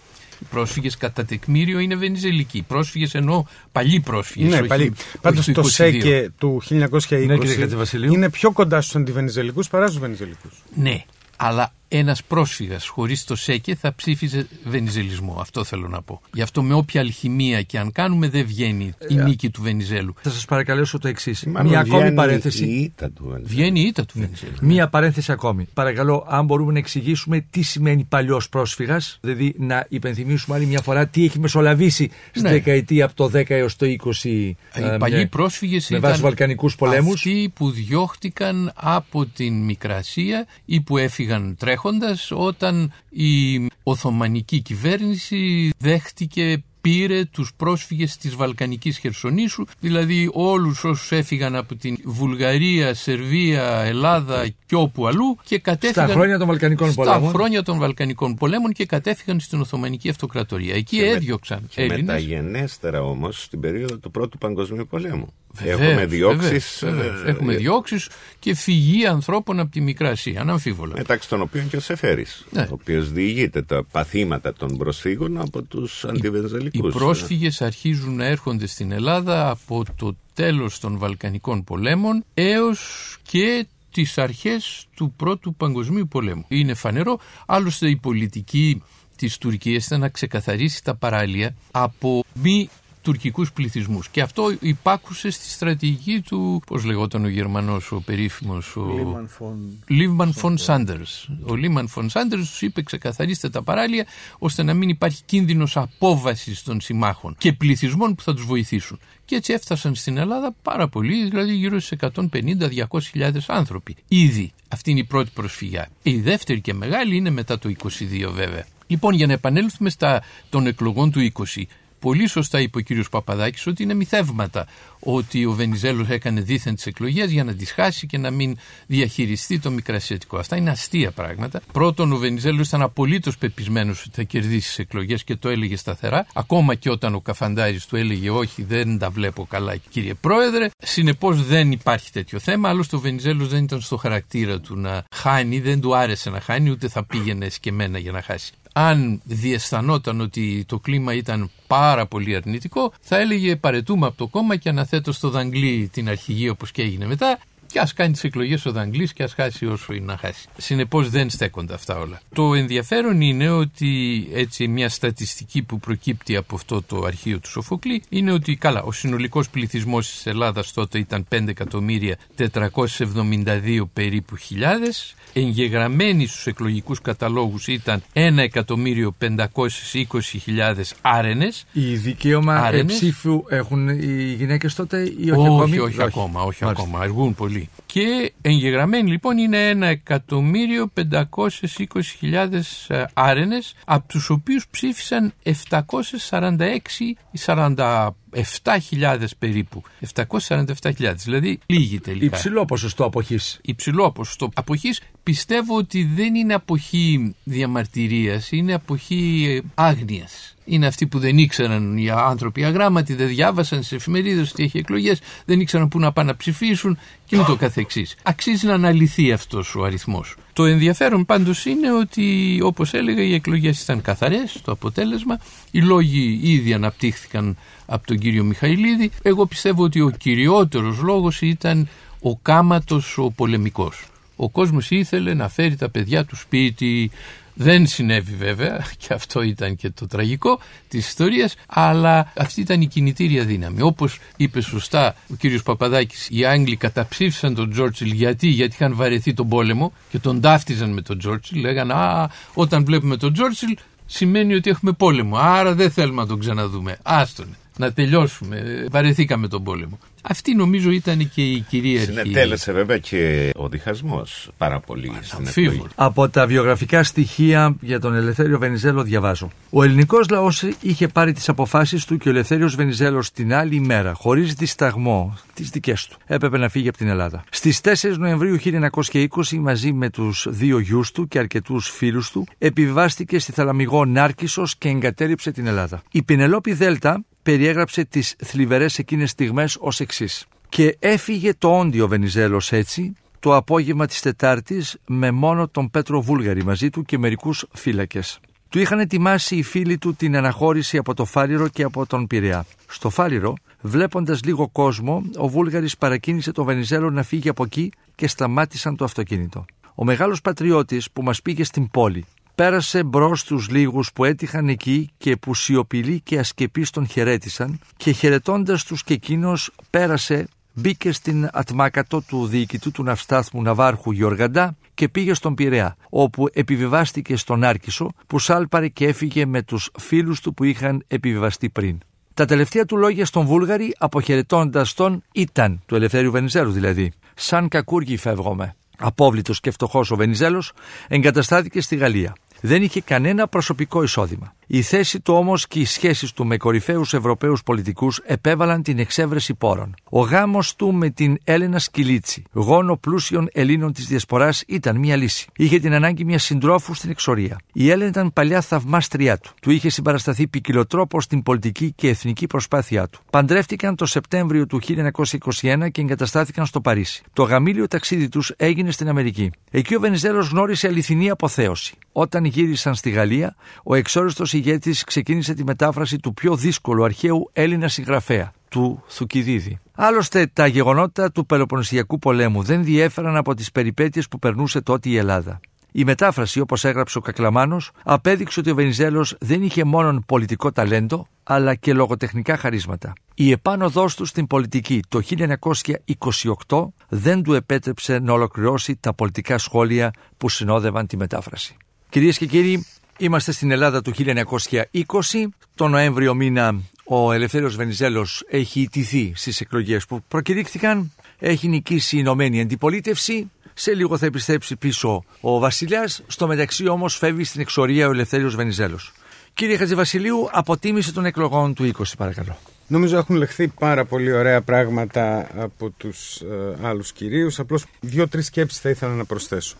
Οι πρόσφυγες κατά τεκμήριο είναι Βενιζελικοί. Οι πρόσφυγες εννοώ παλιοί πρόσφυγες. Ναι, παλιοί. Πάντως το το ΣΕΚΕ του 1920 Ναι, κύριε Χατζηβασιλείου. είναι πιο κοντά στους αντιβενιζελικούς παρά στους Βενιζελικούς. Ναι, αλλά ένας πρόσφυγας χωρίς το ΣΕΚΕ θα ψήφιζε βενιζελισμό. Αυτό θέλω να πω. Γι' αυτό με όποια αλχημία και αν κάνουμε δεν βγαίνει η νίκη του Βενιζέλου. Θα σας παρακαλέσω το εξής. Μάλλον Μια ακόμη βγαίνει παρένθεση. Η ήττα του Βενιζέλου. Βγαίνει η ήττα του Βενιζέλου. Μία παρένθεση ακόμη. Παρακαλώ, αν μπορούμε να εξηγήσουμε τι σημαίνει παλιός πρόσφυγας, δηλαδή να υπενθυμίσουμε άλλη μια φορά τι έχει μεσολαβήσει στη Ναι. δεκαετία από το 10 έως το 20. Οι ε, παλιοί με- πρόσφυγες με ήταν βάση Βαλκανικούς πολέμους. αυτοί που διώχτηκαν από την Μικρασία ή που έφυγαν τρέχοντας όταν η Οθωμανική κυβέρνηση δέχτηκε πήρε τους πρόσφυγες της Βαλκανικής Χερσονήσου, δηλαδή όλους όσους έφυγαν από την Βουλγαρία, Σερβία, Ελλάδα και όπου αλλού και κατέφυγαν Στα χρόνια των Βαλκανικών στα πολέμων. χρόνια των Βαλκανικών πολέμων και κατέφυγαν στην Οθωμανική Αυτοκρατορία. Εκεί Και με- έδιωξαν Και Έλληνες. μεταγενέστερα όμως στην περίοδο του Πρώτου Παγκοσμίου Πολέμου. Βεβαίως, Έχουμε διώξεις. βεβαίως, βεβαίως. Έχουμε διώξεις και φυγή ανθρώπων από τη Μικρά Ασία, αναμφίβολα. Μεταξύ των οποίων και ο Σεφέρης, Ναι. ο οποίος διηγείται τα παθήματα των προσφύγων από τους Οι αντιβενζελικού. πρόσφυγες αρχίζουν να έρχονται στην Ελλάδα από το τέλος των Βαλκανικών πολέμων έως και τις αρχές του Πρώτου Παγκοσμίου Πολέμου. Είναι φανερό, άλλωστε η πολιτική της Τουρκίας ήταν να ξεκαθαρίσει τα παράλια από μη τουρκικούς πληθυσμούς. Και αυτό υπάκουσε στη στρατηγική του, πώς λεγόταν ο Γερμανός, ο περίφημος, ο... Λίμαν Φον Σάντερς. Ο Λίμαν Φον Σάντερς τους είπε ξεκαθαρίστε τα παράλια ώστε να μην υπάρχει κίνδυνος απόβασης των συμμάχων και πληθυσμών που θα τους βοηθήσουν. Και έτσι έφτασαν στην Ελλάδα πάρα πολλοί, δηλαδή γύρω στις 150-200 άνθρωποι. Ήδη αυτή είναι η πρώτη προσφυγιά. Η δεύτερη και μεγάλη είναι μετά το 22 βέβαια. Λοιπόν για να επανέλθουμε στα των εκλογών του 20 Πολύ σωστά είπε ο κύριος Παπαδάκης ότι είναι μυθεύματα ότι ο Βενιζέλος έκανε δίθεν τις εκλογές για να τις χάσει και να μην διαχειριστεί το μικρασιατικό. Αυτά είναι αστεία πράγματα. Πρώτον, ο Βενιζέλος ήταν απολύτως πεπισμένος ότι θα κερδίσει τις εκλογές και το έλεγε σταθερά. Ακόμα και όταν ο Καφαντάρης του έλεγε όχι δεν τα βλέπω καλά κύριε Πρόεδρε. Συνεπώς δεν υπάρχει τέτοιο θέμα. Άλλωστε ο Βενιζέλος δεν ήταν στο χαρακτήρα του να χάνει, δεν του άρεσε να χάνει ούτε θα πήγαινε σκεμμένα για να χάσει αν διαισθανόταν ότι το κλίμα ήταν πάρα πολύ αρνητικό, θα έλεγε παρετούμε από το κόμμα και αναθέτω στο Δαγκλή την αρχηγή όπως και έγινε μετά και ας κάνει τις εκλογές ο Δαγκλή και ας χάσει όσο είναι να χάσει. Συνεπώς δεν στέκονται αυτά όλα. Το ενδιαφέρον είναι ότι έτσι μια στατιστική που προκύπτει από αυτό το αρχείο του Σοφοκλή είναι ότι καλά, ο συνολικός πληθυσμός της Ελλάδας τότε ήταν 5.472 περίπου χιλιάδες. Εγγεγραμμένοι στους εκλογικούς καταλόγους ήταν 1.520.000 άρενες. Η δικαίωμα ψήφου έχουν οι γυναίκες τότε ή όχι, όχι ακόμη; Όχι, ακόμα, όχι ακόμα. Αργούν πολύ. Και εγγεγραμμένοι λοιπόν είναι 1.520.000 ε, άρενες από τους οποίους ψήφισαν 746 ή 47.000 περίπου. 747.000, δηλαδή λίγοι τελικά. Υψηλό ποσοστό αποχής. Υψηλό ποσοστό αποχής. Πιστεύω ότι δεν είναι αποχή διαμαρτυρίας, είναι αποχή ε, άγνοιας. Είναι αυτοί που δεν ήξεραν οι άνθρωποι αγράμματοι, δεν διάβασαν σε εφημερίδες ότι έχει εκλογές, δεν ήξεραν πού να πάνε να ψηφίσουν και ούτω καθεξής. Αξίζει να αναλυθεί αυτός ο αριθμός. Το ενδιαφέρον πάντως είναι ότι όπως έλεγα οι εκλογές ήταν καθαρές, το αποτέλεσμα. Οι λόγοι ήδη αναπτύχθηκαν από τον κύριο Μιχαηλίδη. Εγώ πιστεύω ότι ο κυριότερος λόγος ήταν ο κάματος ο πολεμικός. Ο κόσμος ήθελε να φέρει τα παιδιά του σπίτι, δεν συνέβη βέβαια και αυτό ήταν και το τραγικό της ιστορίας αλλά αυτή ήταν η κινητήρια δύναμη. Όπως είπε σωστά ο κύριος Παπαδάκης οι Άγγλοι καταψήφισαν τον Τζόρτσιλ γιατί, γιατί είχαν βαρεθεί τον πόλεμο και τον ταύτιζαν με τον Τζόρτσιλ λέγαν α όταν βλέπουμε τον Τζόρτσιλ σημαίνει ότι έχουμε πόλεμο άρα δεν θέλουμε να τον ξαναδούμε. Άστον να τελειώσουμε. Βαρεθήκαμε τον πόλεμο. Αυτή νομίζω ήταν και η κυρίαρχη. Συνετέλεσε βέβαια και ο διχασμός πάρα πολύ στην εκλογή. Από τα βιογραφικά στοιχεία για τον Ελευθέριο Βενιζέλο διαβάζω. Ο ελληνικός λαός είχε πάρει τις αποφάσεις του και ο Ελευθέριος Βενιζέλος την άλλη ημέρα, χωρίς δισταγμό, τις δικές του, έπρεπε να φύγει από την Ελλάδα. Στις 4 Νοεμβρίου 1920, μαζί με τους δύο γιους του και αρκετούς φίλους του, επιβάστηκε στη Θαλαμιγό Νάρκησο και εγκατέλειψε την Ελλάδα. Η Πινελόπη Δέλτα περιέγραψε τις θλιβερές εκείνες στιγμές ως εξής. Και έφυγε το όντιο Βενιζέλος έτσι το απόγευμα της Τετάρτης με μόνο τον Πέτρο Βούλγαρη μαζί του και μερικούς φύλακες. Του είχαν ετοιμάσει οι φίλοι του την αναχώρηση από το Φάληρο και από τον Πειραιά. Στο Φάληρο, βλέποντας λίγο κόσμο, ο Βούλγαρης παρακίνησε τον Βενιζέλο να φύγει από εκεί και σταμάτησαν το αυτοκίνητο. Ο μεγάλος πατριώτης που μας πήγε στην πόλη πέρασε μπρος στου λίγους που έτυχαν εκεί και που σιωπηλοί και ασκεπεί τον χαιρέτησαν και χαιρετώντας τους και εκείνος πέρασε, μπήκε στην ατμάκατο του διοικητού του ναυστάθμου Ναβάρχου Γιοργαντά και πήγε στον Πειραιά, όπου επιβιβάστηκε στον Άρκισο που σάλπαρε και έφυγε με τους φίλους του που είχαν επιβιβαστεί πριν. Τα τελευταία του λόγια στον Βούλγαρη, αποχαιρετώντας τον, ήταν του Ελευθέριου Βενιζέλου δηλαδή. Σαν κακούργοι φεύγομαι. Απόβλητος και φτωχός ο Βενιζέλος εγκαταστάθηκε στη Γαλλία. Δεν είχε κανένα προσωπικό εισόδημα. Η θέση του όμως και οι σχέσεις του με κορυφαίους Ευρωπαίους πολιτικούς επέβαλαν την εξέβρεση πόρων. Ο γάμος του με την Έλενα Σκυλίτσι, γόνο πλούσιων Ελλήνων της Διασποράς, ήταν μια λύση. Είχε την ανάγκη μια συντρόφου στην εξορία. Η Έλενα ήταν παλιά θαυμάστριά του. Του είχε συμπαρασταθεί ποικιλοτρόπο στην πολιτική και εθνική προσπάθειά του. Παντρεύτηκαν το Σεπτέμβριο του 1921 και εγκαταστάθηκαν στο Παρίσι. Το γαμήλιο ταξίδι τους έγινε στην Αμερική. Εκεί ο Βενιζέλος γνώρισε αληθινή αποθέωση. Όταν γύρισαν στη Γαλλία, ο εξόριστος ηγέτης ξεκίνησε τη μετάφραση του πιο δύσκολου αρχαίου Έλληνα συγγραφέα, του Θουκυδίδη. Άλλωστε, τα γεγονότα του Πελοποννησιακού πολέμου δεν διέφεραν από τις περιπέτειες που περνούσε τότε η Ελλάδα. Η μετάφραση, όπως έγραψε ο Κακλαμάνος, απέδειξε ότι ο Βενιζέλος δεν είχε μόνο πολιτικό ταλέντο, αλλά και λογοτεχνικά χαρίσματα. Η επάνωδός του στην πολιτική το 1928 δεν του επέτρεψε να ολοκληρώσει τα πολιτικά σχόλια που συνόδευαν τη μετάφραση. Κυρίες και κύριοι, είμαστε στην Ελλάδα του 1920. Το Νοέμβριο μήνα ο Ελευθέριος Βενιζέλος έχει ιτηθεί στις εκλογές που προκηρύχθηκαν. Έχει νικήσει η Ηνωμένη Αντιπολίτευση. Σε λίγο θα επιστρέψει πίσω ο βασιλιάς. Στο μεταξύ όμως φεύγει στην εξορία ο Ελευθέριος Βενιζέλος. Κύριε Χατζηβασιλείου, αποτίμηση των εκλογών του 20, παρακαλώ. Νομίζω έχουν λεχθεί πάρα πολύ ωραία πράγματα από τους ε, άλλους κυρίους. Απλώς δύο-τρεις σκέψεις θα ήθελα να προσθέσω.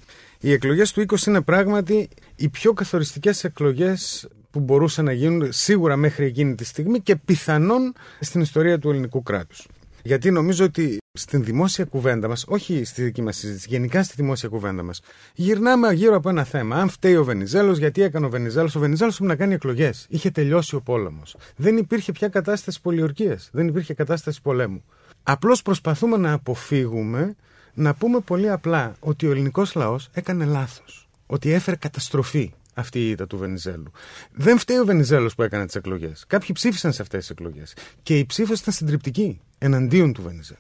Οι εκλογές του 20 είναι πράγματι οι πιο καθοριστικές εκλογές που μπορούσαν να γίνουν σίγουρα μέχρι εκείνη τη στιγμή και πιθανόν στην ιστορία του ελληνικού κράτους. Γιατί νομίζω ότι στην δημόσια κουβέντα μας, όχι στη δική μας συζήτηση, γενικά στη δημόσια κουβέντα μας, γυρνάμε γύρω από ένα θέμα. Αν φταίει ο Βενιζέλος, γιατί έκανε ο Βενιζέλος. Ο Βενιζέλος πρέπει να κάνει εκλογές. Είχε τελειώσει ο πόλεμος. Δεν υπήρχε πια κατάσταση πολιορκίας. Δεν υπήρχε κατάσταση πολέμου. Απλώς προσπαθούμε να αποφύγουμε να πούμε πολύ απλά ότι ο ελληνικός λαός έκανε λάθος. Ότι έφερε καταστροφή αυτή η ήττα του Βενιζέλου. Δεν φταίει ο Βενιζέλος που έκανε τις εκλογές. Κάποιοι ψήφισαν σε αυτές τις εκλογές. Και η ψήφο ήταν συντριπτική εναντίον του Βενιζέλου.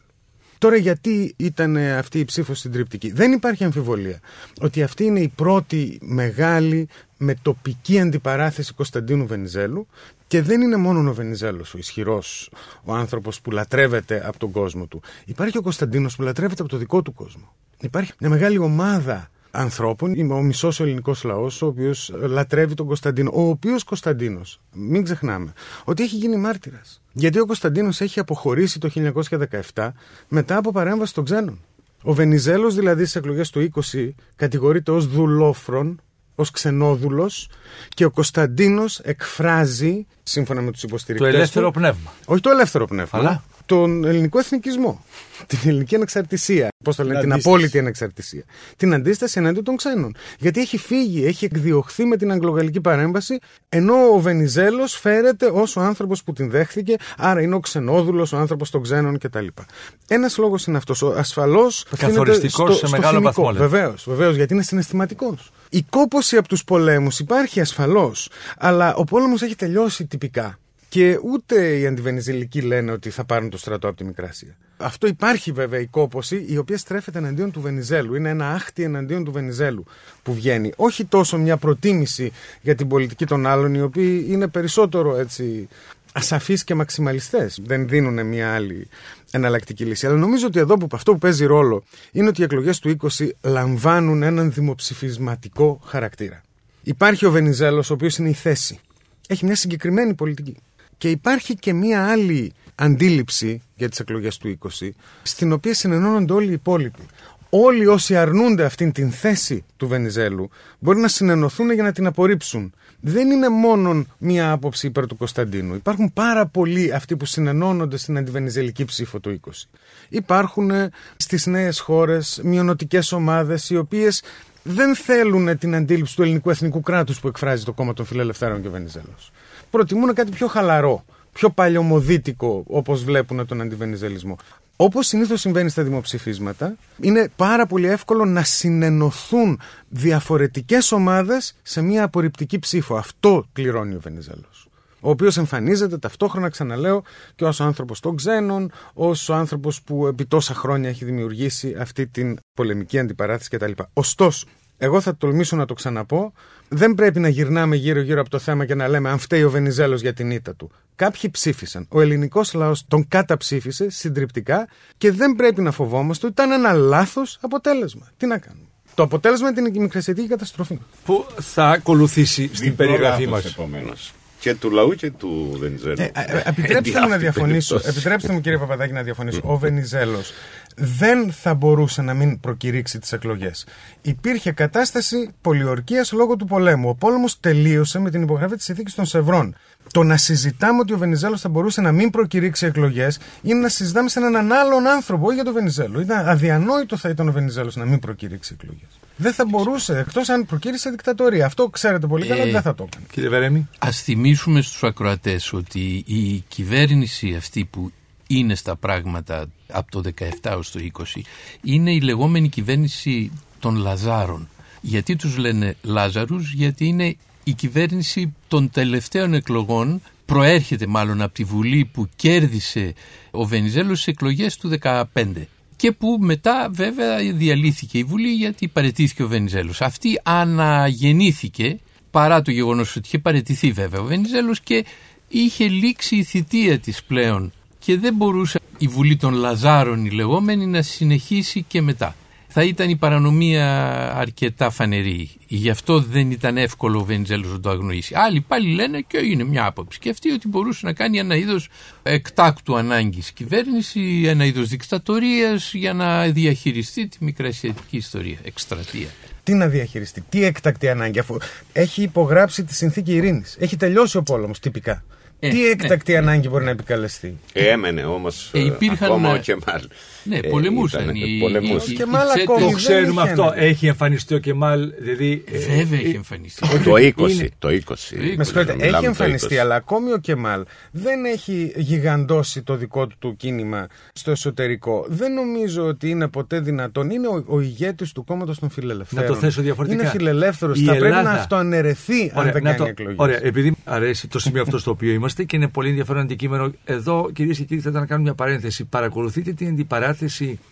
Τώρα γιατί ήταν αυτή η ψήφος συντριπτική; Δεν υπάρχει αμφιβολία ότι αυτή είναι η πρώτη μεγάλη με τοπική αντιπαράθεση Κωνσταντίνου Βενιζέλου και δεν είναι μόνο ο Βενιζέλος ο ισχυρός, ο άνθρωπος που λατρεύεται από τον κόσμο του. Υπάρχει ο Κωνσταντίνος που λατρεύεται από το δικό του κόσμο. Υπάρχει μια μεγάλη ομάδα ανθρώπων, είμαι ο μισός ελληνικός λαός, ο οποίος λατρεύει τον Κωνσταντίνο. Ο οποίος Κωνσταντίνος, μην ξεχνάμε, ότι έχει γίνει μάρτυρας. Γιατί ο Κωνσταντίνος έχει αποχωρήσει το 1917 μετά από παρέμβαση των ξένων. Ο Βενιζέλος, δηλαδή στις εκλογές του 20, κατηγορείται ως δουλόφρον, ως ξενόδουλος και ο Κωνσταντίνος εκφράζει, σύμφωνα με τους υποστηρικτές. Το ελεύθερο πνεύμα. Όχι το ελεύθερο πνεύμα. Αλλά τον ελληνικό εθνικισμό. Την ελληνική ανεξαρτησία. Πώς το λένε, την απόλυτη ανεξαρτησία. Την αντίσταση εναντίον των ξένων. Γιατί έχει φύγει, έχει εκδιωχθεί με την αγγλογαλλική παρέμβαση, ενώ ο Βενιζέλος φέρεται ως ο άνθρωπος που την δέχθηκε, άρα είναι ο ξενόδουλος, ο άνθρωπος των ξένων κτλ. Ένας λόγος είναι αυτός. Ασφαλώς. Καθοριστικός σε μεγάλο βαθμό. Βεβαίως, βεβαίως, γιατί είναι συναισθηματικός. Η κόποση από τους πολέμους υπάρχει ασφαλώς, αλλά ο πόλεμος έχει τελειώσει τυπικά. Και ούτε οι αντιβενιζελικοί λένε ότι θα πάρουν το στρατό από τη Μικρασία. Αυτό υπάρχει βέβαια η κόποση, η οποία στρέφεται εναντίον του Βενιζέλου. Είναι ένα άχτη εναντίον του Βενιζέλου που βγαίνει. Όχι τόσο μια προτίμηση για την πολιτική των άλλων, οι οποίοι είναι περισσότερο έτσι ασαφείς και μαξιμαλιστές. Δεν δίνουν μια άλλη εναλλακτική λύση. Αλλά νομίζω ότι εδώ που αυτό που παίζει ρόλο είναι ότι οι εκλογές του 20 λαμβάνουν έναν δημοψηφισματικό χαρακτήρα. Υπάρχει ο Βενιζέλος, ο οποίος είναι η θέση. Έχει μια συγκεκριμένη πολιτική. Και υπάρχει και μία άλλη αντίληψη για τις εκλογές του 20, στην οποία συνενώνονται όλοι οι υπόλοιποι. Όλοι όσοι αρνούνται αυτήν την θέση του Βενιζέλου μπορεί να συνενωθούν για να την απορρίψουν. Δεν είναι μόνο μία άποψη υπέρ του Κωνσταντίνου. Υπάρχουν πάρα πολλοί αυτοί που συνενώνονται στην αντιβενιζελική ψήφο του 20. Υπάρχουν ε, στις νέες χώρες μειονοτικές ομάδες οι οποίες δεν θέλουν την αντίληψη του ελληνικού εθνικού κράτους που εκφράζει το κόμμα των φιλελευθέρων και ο Βενιζέλος προτιμούν κάτι πιο χαλαρό, πιο παλιωμοδίτικο, όπως βλέπουν τον αντιβενιζελισμό. Όπως συνήθως συμβαίνει στα δημοψηφίσματα, είναι πάρα πολύ εύκολο να συνενωθούν διαφορετικές ομάδες σε μια απορριπτική ψήφο. Αυτό πληρώνει ο Βενιζέλος. Ο οποίος εμφανίζεται ταυτόχρονα, ξαναλέω, και ως άνθρωπος των ξένων, ως ο άνθρωπος που επί τόσα χρόνια έχει δημιουργήσει αυτή την πολεμική αντιπαράθεση κτλ. Ωστόσο, εγώ θα τολμήσω να το ξαναπώ, δεν πρέπει να γυρνάμε γύρω-γύρω από το θέμα και να λέμε αν φταίει ο Βενιζέλος για την ήττα του. Κάποιοι ψήφισαν. Ο ελληνικός λαός τον καταψήφισε συντριπτικά και δεν πρέπει να φοβόμαστε ότι ήταν ένα λάθος αποτέλεσμα. Τι να κάνουμε. Το αποτέλεσμα είναι την μικρασιατική καταστροφή. Που θα ακολουθήσει στην περιγραφή μας και του λαού και του Βενιζέλου. Ε, ε, επιτρέψτε μου να διαφωνήσω. Επιτρέψτε μου κύριε Παπαδάκη να διαφωνήσω. Ο Βενιζέλο δεν θα μπορούσε να μην προκηρύξει τι εκλογέ. Υπήρχε κατάσταση πολιορκία λόγω του πολέμου. Ο πόλεμο τελείωσε με την υπογραφή τη ηθίκη των Σευρών. Το να συζητάμε ότι ο Βενιζέλο θα μπορούσε να μην προκηρύξει εκλογέ είναι να συζητάμε σε έναν άλλον άνθρωπο, όχι για τον Βενιζέλο. Ήταν αδιανόητο θα ήταν ο Βενιζέλο να μην προκηρύξει εκλογέ. Δεν θα μπορούσε, εκτός αν προκήρυσε δικτατορία. Αυτό ξέρετε πολύ καλά, ε, δεν θα το έκανε. Κύριε Βερέμι. Α θυμίσουμε στους ακροατές ότι η κυβέρνηση αυτή που είναι στα πράγματα από το 17 ως το 20 είναι η λεγόμενη κυβέρνηση των Λαζάρων. Γιατί τους λένε Λάζαρους, γιατί είναι η κυβέρνηση των τελευταίων εκλογών προέρχεται μάλλον από τη Βουλή που κέρδισε ο Βενιζέλος στις εκλογές του 2015 και που μετά βέβαια διαλύθηκε η Βουλή γιατί παρετήθηκε ο Βενιζέλος. Αυτή αναγεννήθηκε παρά το γεγονός ότι είχε παρετηθεί βέβαια ο Βενιζέλος και είχε λήξει η θητεία της πλέον και δεν μπορούσε η Βουλή των Λαζάρων η λεγόμενη να συνεχίσει και μετά. Θα ήταν η παρανομία αρκετά φανερή. Γι' αυτό δεν ήταν εύκολο ο Βενιζέλος να το αγνοήσει. Άλλοι πάλι λένε και είναι μια άποψη και αυτή ότι μπορούσε να κάνει ένα είδος εκτάκτου ανάγκης κυβέρνηση, ένα είδος δικτατορίας για να διαχειριστεί τη μικρασιατική ιστορία, εκστρατεία. Τι να διαχειριστεί, τι έκτακτη ανάγκη, αφού έχει υπογράψει τη συνθήκη ειρήνης. Έχει τελειώσει ο πόλεμος τυπικά. Ε, τι ναι, έκτακτη ανάγκη μπορεί να επικαλεστεί; Έμενε όμως Ε, υπήρχαν, ακόμα ο ε, Κεμάλ. Ναι, Ε, πολεμούσαν. ήταν- οι- πολεμούσαν. οι- οι- Και μάλλον οι ακόμη Το δεν ξέρουμε είχε αυτό. ένα. Έχει εμφανιστεί ο Κεμάλ. Δηλαδή, ε, Βέβαια ε, έχει εμφανιστεί. Το 20. Είναι- Το 20. Με συγχωρείτε, Μιλάμε έχει το εμφανιστεί, 20. αλλά ακόμη ο Κεμάλ δεν έχει γιγαντώσει το δικό του το κίνημα στο εσωτερικό. Δεν νομίζω ότι είναι ποτέ δυνατόν. Είναι ο, ο ηγέτης του κόμματος των φιλελευθέρων. Να το θέσω διαφορετικά. Είναι φιλελεύθερος. Η Θα πρέπει Ελλάδα- να αυτοαναιρεθεί αν δεν να κάνει το- εκλογέ. Ωραία, επειδή μου αρέσει το σημείο αυτό στο οποίο είμαστε και είναι πολύ ενδιαφέρον αντικείμενο. Εδώ, κυρίες και κύριοι, θα ήθελα να κάνω μια παρένθεση. Παρακολουθείτε την αντιπαράθεση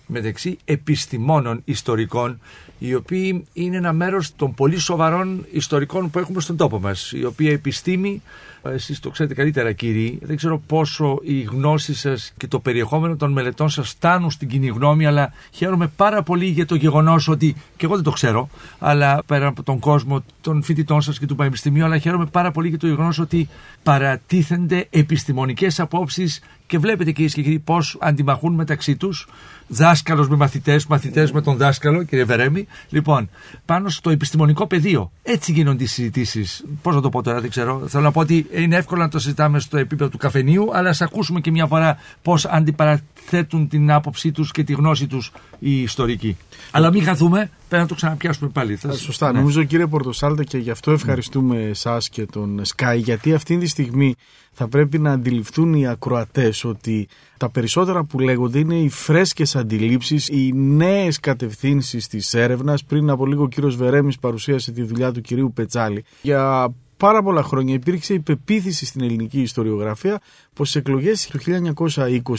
μεταξύ επιστημόνων ιστορικών, οι οποίοι είναι ένα μέρος των πολύ σοβαρών ιστορικών που έχουμε στον τόπο μας. Η οποία επιστήμη, εσείς το ξέρετε καλύτερα, κύριοι, δεν ξέρω πόσο η γνώση σας και το περιεχόμενο των μελετών σας φτάνουν στην κοινή γνώμη, αλλά χαίρομαι πάρα πολύ για το γεγονός ότι, και εγώ δεν το ξέρω, αλλά πέρα από τον κόσμο των φοιτητών σας και του Πανεπιστημίου, αλλά χαίρομαι πάρα πολύ για το γεγονός ότι παρατίθενται επιστημονικές απόψεις και βλέπετε κυρίες και κύριοι πώς αντιμαχούν μεταξύ τους δάσκαλος με μαθητές, μαθητές με τον δάσκαλο, κύριε Βερέμι. Λοιπόν, πάνω στο επιστημονικό πεδίο. Έτσι γίνονται οι συζητήσεις. Πώς να το πω τώρα, δεν ξέρω. Θέλω να πω ότι είναι εύκολο να το συζητάμε στο επίπεδο του καφενείου, αλλά ας ακούσουμε και μια φορά πώς αντιπαραθέτουν την άποψή τους και τη γνώση τους οι ιστορικοί. Αλλά μην χαθούμε, πρέπει να το ξαναπιάσουμε πάλι. Θα- Α, Σωστά. Ναι. Νομίζω κύριε Πορτοσάλτε και γι' αυτό ευχαριστούμε εσάς και τον Sky γιατί αυτή τη στιγμή θα πρέπει να αντιληφθούν οι ακροατές ότι τα περισσότερα που λέγονται είναι οι φρέσκες αντιλήψεις, οι νέες κατευθύνσεις της έρευνας. Πριν από λίγο ο κύριος Βερέμης παρουσίασε τη δουλειά του κυρίου Πετσάλη. Για πάρα πολλά χρόνια υπήρξε η πεποίθηση στην ελληνική ιστοριογραφία πως στις εκλογές του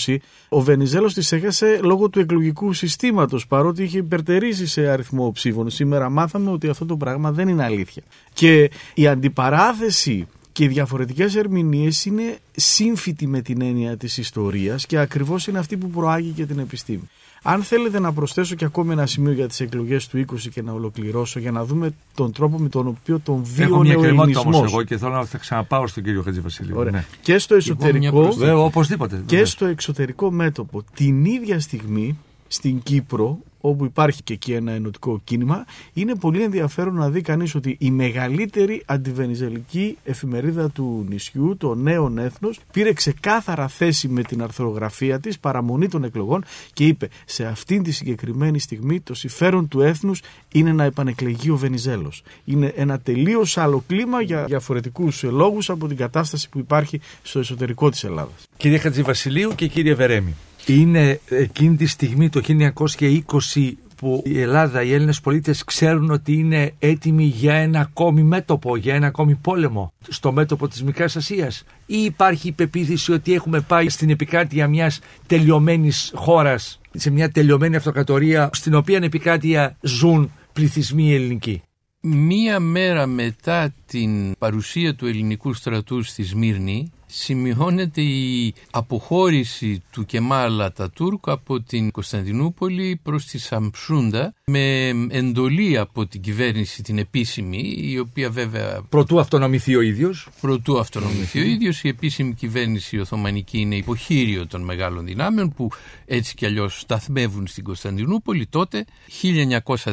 1920 ο Βενιζέλος τις έχασε λόγω του εκλογικού συστήματος παρότι είχε υπερτερήσει σε αριθμό ψήφων. Σήμερα μάθαμε ότι αυτό το πράγμα δεν είναι αλήθεια. Και η αντιπαράθεση και οι διαφορετικές ερμηνείες είναι σύμφυτη με την έννοια της ιστορίας και ακριβώς είναι αυτή που προάγει και την επιστήμη. Αν θέλετε να προσθέσω και ακόμη ένα σημείο για τις εκλογές του 20 και να ολοκληρώσω για να δούμε τον τρόπο με τον οποίο τον Έχω μια βίωνε ο κρεμότητα όμως ελληνισμός. εγώ και θέλω να θα ξαναπάω στον κύριο Χατζηβασίλειο. Ωραία. Ναι. Και στο μια εσωτερικό προσθήκη. Βέβαια, οπωσδήποτε. και βεβαίως. στο εξωτερικό μέτωπο την ίδια στιγμή στην Κύπρο όπου υπάρχει και εκεί ένα ενωτικό κίνημα είναι πολύ ενδιαφέρον να δει κανείς ότι η μεγαλύτερη αντιβενιζελική εφημερίδα του νησιού το Νέο Έθνος πήρε ξεκάθαρα θέση με την αρθρογραφία της παραμονή των εκλογών και είπε σε αυτήν τη συγκεκριμένη στιγμή το συμφέρον του έθνους είναι να επανεκλεγεί ο Βενιζέλος. Είναι ένα τελείως άλλο κλίμα για διαφορετικούς λόγους από την κατάσταση που υπάρχει στο εσωτερικό της Ελλάδας. Κύριε Χατζηβασιλείου και κύριε Βερέμι. Είναι εκείνη τη στιγμή το 1920 που η Ελλάδα, οι Έλληνες πολίτες ξέρουν ότι είναι έτοιμοι για ένα ακόμη μέτωπο, για ένα ακόμη πόλεμο στο μέτωπο της Μικράς Ασίας ή υπάρχει η πεποίθηση ότι έχουμε πάει στην επικράτεια μιας τελειωμένης χώρας, σε μια τελειωμένη αυτοκρατορία στην οποία επικράτεια ζουν πληθυσμοί ελληνικοί; Μία μέρα μετά την παρουσία του ελληνικού στρατού στη Σμύρνη σημειώνεται η αποχώρηση του Κεμάλα Τατούρκ από την Κωνσταντινούπολη προς τη Σαμψούντα με εντολή από την κυβέρνηση την επίσημη η οποία βέβαια Προτού αυτονομηθεί ο ίδιος. προτού αυτονομηθεί ο ίδιος η επίσημη κυβέρνηση Οθωμανική είναι υποχείριο των μεγάλων δυνάμεων που έτσι κι αλλιώς σταθμεύουν στην Κωνσταντινούπολη τότε 1919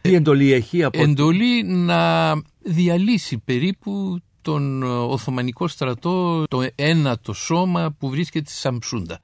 Τι εντολή έχει από εντολή να διαλύσει περίπου τον ε, Οθωμανικό στρατό το ένατο σώμα που βρίσκεται στη Σαμψούντα.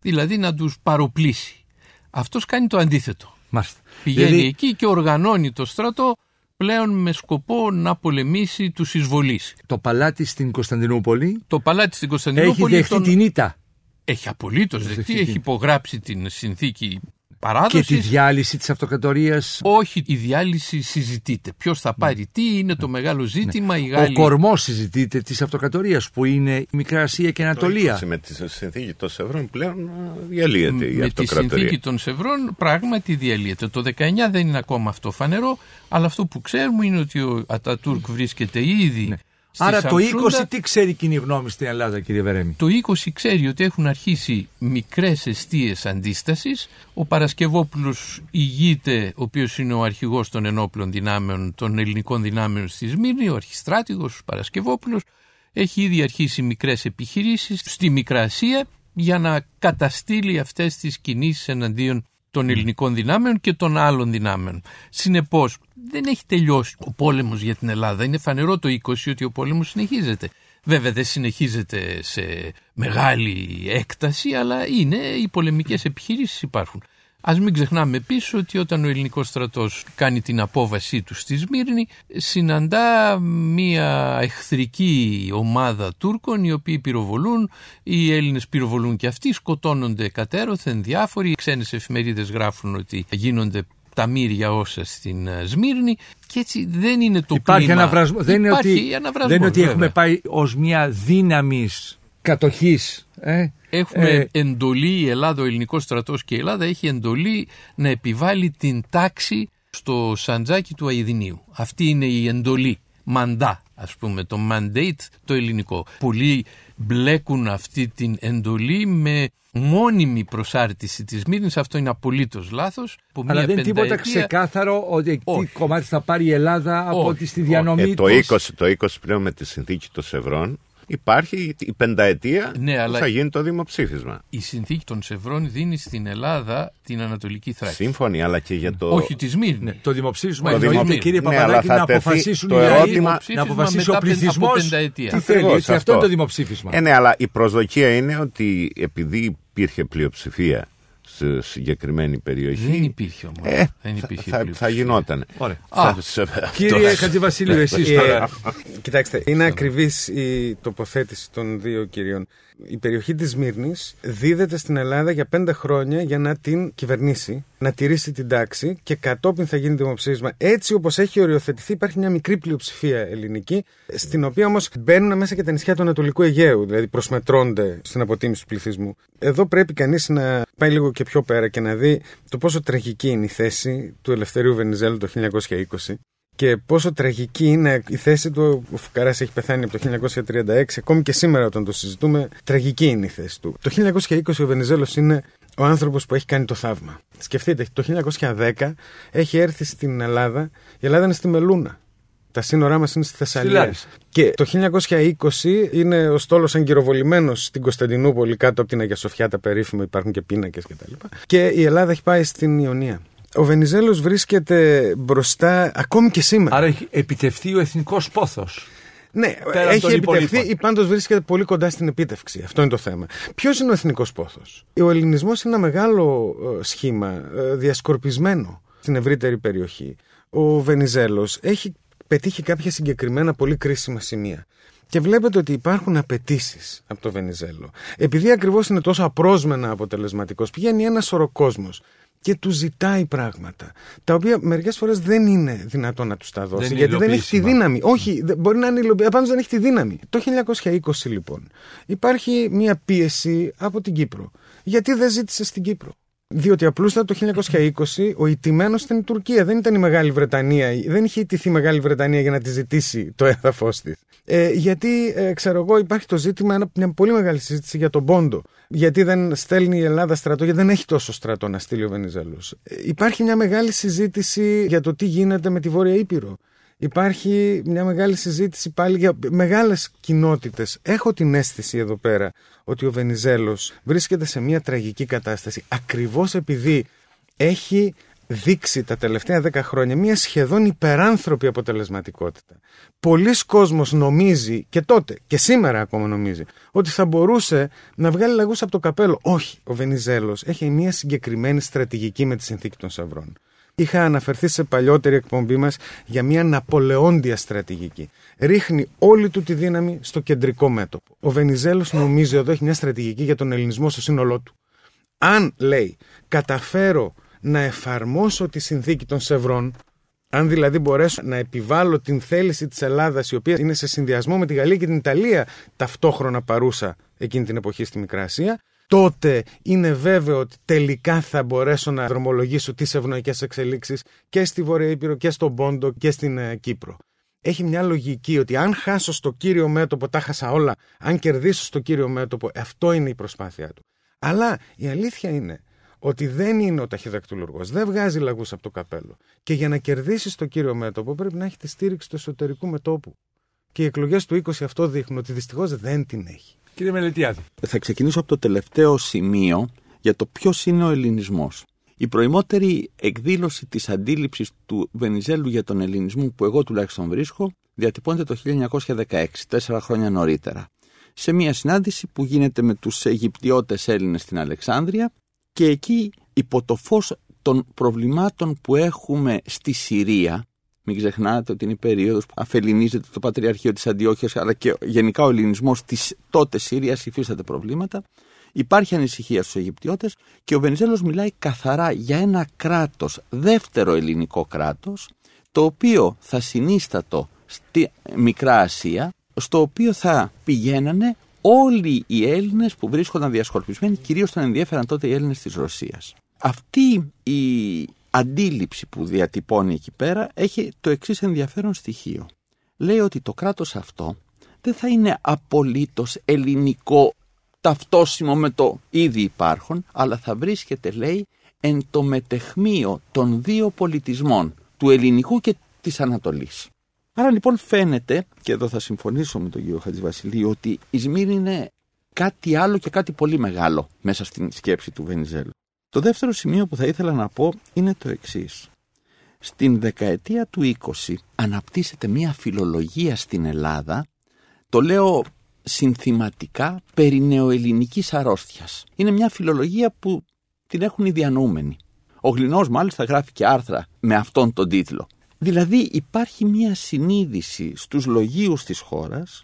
Δηλαδή να τους παροπλήσει. Αυτός κάνει το αντίθετο. Μάλιστα. Πηγαίνει Δηλαδή, εκεί και οργανώνει το στρατό πλέον με σκοπό να πολεμήσει τους εισβολείς. το παλάτι στην Κωνσταντινούπολη Το παλάτι στην έχει Κωνσταντινούπολη δεχτεί τον- την ήττα έχει απολύτως δεχτεί, δεχτεί έχει την- υπογράψει την συνθήκη και τη παράδοσης. διάλυση της αυτοκρατορίας. Όχι, η διάλυση συζητείται. Ποιος θα πάρει τι, είναι το μεγάλο ζήτημα. Οι Ο Γάλλοι κορμός συζητείται της αυτοκρατορίας που είναι η Μικρά Ασία και η Ανατολία. Με τη συνθήκη των Σευρών πλέον α, διαλύεται η με τη αυτοκρατορία. συνθήκη των Σευρών πράγματι διαλύεται. Το 19 δεν είναι ακόμα αυτό φανερό, αλλά αυτό που ξέρουμε είναι ότι ο Ατατούρκ βρίσκεται ήδη Στη Άρα το Σαμσούντα- 20 τι ξέρει η κοινή γνώμη στην Ελλάδα, κύριε Βερέμι. Το 20 ξέρει ότι έχουν αρχίσει μικρές αιστείες αντίστασης. Ο Παρασκευόπουλος ηγείται, ο οποίος είναι ο αρχηγός των ενόπλων δυνάμεων, των ελληνικών δυνάμεων στη Σμύρνη, ο αρχιστράτηγος Παρασκευόπουλος, έχει ήδη αρχίσει μικρές επιχειρήσεις στη Μικρά Ασία για να καταστήλει αυτές τις κινήσεις εναντίον των ελληνικών δυνάμεων και των άλλων δυνάμεων. Συνεπώς, δεν έχει τελειώσει ο πόλεμος για την Ελλάδα. Είναι φανερό το 20 ότι ο πόλεμος συνεχίζεται. Βέβαια δεν συνεχίζεται σε μεγάλη έκταση, αλλά είναι, οι πολεμικές επιχειρήσεις υπάρχουν. Ας μην ξεχνάμε επίσης ότι όταν ο ελληνικός στρατός κάνει την απόβασή του στη Σμύρνη, συναντά μια εχθρική ομάδα Τούρκων οι οποίοι πυροβολούν, οι Έλληνες πυροβολούν και αυτοί, σκοτώνονται κατέρωθεν διάφοροι, οι ξένες εφημερίδες γράφουν ότι γίνονται τα μύρια όσα στην ε, Σμύρνη και έτσι δεν είναι το Υπάρχει κλίμα. αναβρασμό. Δεν είναι Υπάρχει ότι, αναβρασμός, δεν είναι ότι βέβαια. έχουμε πάει ως μια δύναμης κατοχής. Ε; Έχουμε Ε, εντολή, η Ελλάδα, ο ελληνικός στρατός και η Ελλάδα έχει εντολή να επιβάλλει την τάξη στο σαντζάκι του Αιδινίου. Αυτή είναι η εντολή, μαντά ας πούμε, το mandate το ελληνικό. Πολλοί μπλέκουν αυτή την εντολή με μόνιμη προσάρτηση της Μύρνης, αυτό είναι απολύτως λάθος. Από αλλά μία δεν είναι τίποτα πενταετία- ξεκάθαρο ότι τι Όχι. κομμάτι θα πάρει η Ελλάδα από Όχι. ότι στη διανομή Ε, το, τους. 20, το 20 πλέον με τη συνθήκη των Σευρών υπάρχει η πενταετία Ναι, που αλλά- θα γίνει το δημοψήφισμα. Η συνθήκη των Σευρών δίνει στην Ελλάδα την Ανατολική Θράκη. Σύμφωνοι, αλλά και για το. Όχι τη Σμύρνη. Ναι, το δημοψήφισμα Το εννοείται, δημοψήφισμα. κύριε Ναι, αλλά Παπαδάκη, θα να τεθεί αποφασίσουν το οι λαοί, ερώτημα- να αποφασίσει ο μετά πεν- πληθυσμός από πενταετία. τι θέλει. Ακριβώς έτσι, αυτό αυτό. είναι το δημοψήφισμα. Ε, ναι, αλλά η προσδοκία είναι ότι επειδή υπήρχε πλειοψηφία σε συγκεκριμένη περιοχή. Δεν υπήρχε όμως. Ε, δεν θα- υπήρχε θα, θα, πλειοψηφία. γινόταν. Ωραία. Α, Κύριε Χατζηβασίλειο, εσείς Ε, τώρα. Κοιτάξτε, είναι ακριβής η τοποθέτηση των δύο κυρίων. Η περιοχή της Μύρνης δίδεται στην Ελλάδα για πέντε χρόνια για να την κυβερνήσει, να τηρήσει την τάξη και κατόπιν θα γίνει δημοψήφισμα. Έτσι όπως έχει οριοθετηθεί υπάρχει μια μικρή πλειοψηφία ελληνική, στην οποία όμως μπαίνουν μέσα και τα νησιά του Ανατολικού Αιγαίου, δηλαδή προσμετρώνται στην αποτίμηση του πληθυσμού. Εδώ πρέπει κανείς να πάει λίγο και πιο πέρα και να δει το πόσο τραγική είναι η θέση του Ελευθερίου Βενιζέλου το 1920 και πόσο τραγική είναι η θέση του. Ο Φουκαράς έχει πεθάνει από το 1936, ακόμη και σήμερα όταν το συζητούμε, τραγική είναι η θέση του. Το 1920 ο Βενιζέλος είναι ο άνθρωπος που έχει κάνει το θαύμα. Σκεφτείτε, το 1910 έχει έρθει στην Ελλάδα, η Ελλάδα είναι στη Μελούνα. Τα σύνορά μας είναι στη Θεσσαλία. Λάρισα. Και το 1920 είναι ο στόλος αγκυροβολημένος στην Κωνσταντινούπολη κάτω από την Αγία Σοφιά, τα περίφημα, υπάρχουν και πίνακες κτλ. Και η Ελλάδα έχει πάει στην Ιωνία. Ο Βενιζέλος βρίσκεται μπροστά ακόμη και σήμερα. Άρα έχει επιτευχθεί ο εθνικός πόθος. Ναι, Πέραν έχει των επιτευχθεί υπολείπων. ή πάντως βρίσκεται πολύ κοντά στην επίτευξη. Αυτό είναι το θέμα. Ποιος είναι ο εθνικός πόθος, Ο ελληνισμός είναι ένα μεγάλο ε, σχήμα, ε, διασκορπισμένο στην ευρύτερη περιοχή. Ο Βενιζέλος έχει πετύχει κάποια συγκεκριμένα πολύ κρίσιμα σημεία. Και βλέπετε ότι υπάρχουν απαιτήσεις από το Βενιζέλο. Επειδή ακριβώς είναι τόσο απρόσμενα αποτελεσματικός, πηγαίνει ένας σωρό κόσμο και του ζητάει πράγματα. Τα οποία μερικές φορές δεν είναι δυνατόν να τους τα δώσει. είναι γιατί δεν έχει τη υλοποιήσιμα. δύναμη. Όχι, δεν- μπορεί να είναι υλοποιήσιμο. Πάντω δεν έχει τη δύναμη. Το 1920 λοιπόν υπάρχει μια πίεση από την Κύπρο. Γιατί δεν ζήτησε στην Κύπρο; Διότι απλούστατα το 1920 ο ηττημένο ήταν η Τουρκία, δεν ήταν η Μεγάλη Βρετανία. Δεν είχε ιτηθεί η Μεγάλη Βρετανία για να τη ζητήσει το έδαφος της. Ε, γιατί, ε, ξέρω εγώ, υπάρχει το ζήτημα, ένα- μια πολύ μεγάλη συζήτηση για τον Πόντο. Γιατί δεν στέλνει η Ελλάδα στρατό, γιατί δεν έχει τόσο στρατό να στείλει ο Βενιζέλος. υπάρχει μια μεγάλη συζήτηση για το τι γίνεται με τη Βόρεια Ήπειρο. Υπάρχει μια μεγάλη συζήτηση πάλι για μεγάλες κοινότητες. Έχω την αίσθηση εδώ πέρα ότι ο Βενιζέλος βρίσκεται σε μια τραγική κατάσταση ακριβώς επειδή έχει δείξει τα τελευταία δέκα χρόνια μια σχεδόν υπεράνθρωπη αποτελεσματικότητα. Πολλοί κόσμος νομίζει και τότε και σήμερα ακόμα νομίζει ότι θα μπορούσε να βγάλει λαγούς από το καπέλο. Όχι, ο Βενιζέλος έχει μια συγκεκριμένη στρατηγική με τη συνθήκη των Σαυρών. Είχα αναφερθεί σε παλιότερη εκπομπή μας για μια ναπολεόντια στρατηγική. Ρίχνει όλη του τη δύναμη στο κεντρικό μέτωπο. Ο Βενιζέλος νομίζει εδώ έχει μια στρατηγική για τον ελληνισμό στο σύνολό του. Αν, λέει, καταφέρω να εφαρμόσω τη συνθήκη των Σευρών, αν δηλαδή μπορέσω να επιβάλλω την θέληση της Ελλάδας η οποία είναι σε συνδυασμό με τη Γαλλία και την Ιταλία ταυτόχρονα παρούσα εκείνη την εποχή στη Μικρά Ασία, τότε είναι βέβαιο ότι τελικά θα μπορέσω να δρομολογήσω τις ευνοϊκές εξελίξεις και στη Βόρεια Ήπειρο και στον Πόντο και στην ε, Κύπρο. έχει μια λογική ότι αν χάσω στο κύριο μέτωπο τα χάσα όλα, αν κερδίσω στο κύριο μέτωπο, αυτό είναι η προσπάθειά του. Αλλά η αλήθεια είναι ότι δεν είναι ο ταχυδακτηλουργός, δεν βγάζει λαγούς από το καπέλο. Και για να κερδίσεις το κύριο μέτωπο πρέπει να έχει τη στήριξη του εσωτερικού μετόπου. Και οι εκλογές του 20 αυτό δείχνουν ότι δυστυχώς δεν την έχει. Κύριε Μελετιάδη. Θα ξεκινήσω από το τελευταίο σημείο για το ποιος είναι ο ελληνισμός. Η προημότερη εκδήλωση της αντίληψης του Βενιζέλου για τον ελληνισμό που εγώ τουλάχιστον βρίσκω διατυπώνεται το 1916, τέσσερα χρόνια νωρίτερα. Σε μια συνάντηση που γίνεται με τους Αιγυπτιώτες Έλληνες στην Αλεξάνδρεια και εκεί υπό το φως των προβλημάτων που έχουμε στη Συρία μην ξεχνάτε ότι είναι η περίοδος που αφελινίζεται το Πατριαρχείο της Αντιόχειας αλλά και γενικά ο ελληνισμός της τότε Συρίας υφίσταται προβλήματα. Υπάρχει ανησυχία στους Αιγυπτιώτες και ο Βενιζέλος μιλάει καθαρά για ένα κράτος, δεύτερο ελληνικό κράτος, το οποίο θα συνίστατο στη Μικρά Ασία, στο οποίο θα πηγαίνανε όλοι οι Έλληνες που βρίσκονταν διασκορπισμένοι, κυρίως τον ενδιαφέραν τότε οι Έλληνες της Ρωσίας. Αυτή η αντίληψη που διατυπώνει εκεί πέρα έχει το εξής ενδιαφέρον στοιχείο. Λέει ότι το κράτος αυτό δεν θα είναι απολύτως ελληνικό ταυτόσιμο με το ήδη υπάρχον, αλλά θα βρίσκεται, λέει, εν το μετεχμείο των δύο πολιτισμών, του ελληνικού και της Ανατολής. Άρα λοιπόν φαίνεται, και εδώ θα συμφωνήσω με τον κύριο Χατζηβασιλείου, ότι η Σμύρνη είναι κάτι άλλο και κάτι πολύ μεγάλο μέσα στην σκέψη του Βενιζέλου. Το δεύτερο σημείο που θα ήθελα να πω είναι το εξής. Στην δεκαετία του 20 αναπτύσσεται μια φιλολογία στην Ελλάδα, το λέω συνθηματικά, περί νεοελληνικής αρρώστιας. Είναι μια φιλολογία που την έχουν οι διανοούμενοι. Ο Γλινός μάλιστα γράφει και άρθρα με αυτόν τον τίτλο. Δηλαδή υπάρχει μια συνείδηση στους λογίους της χώρας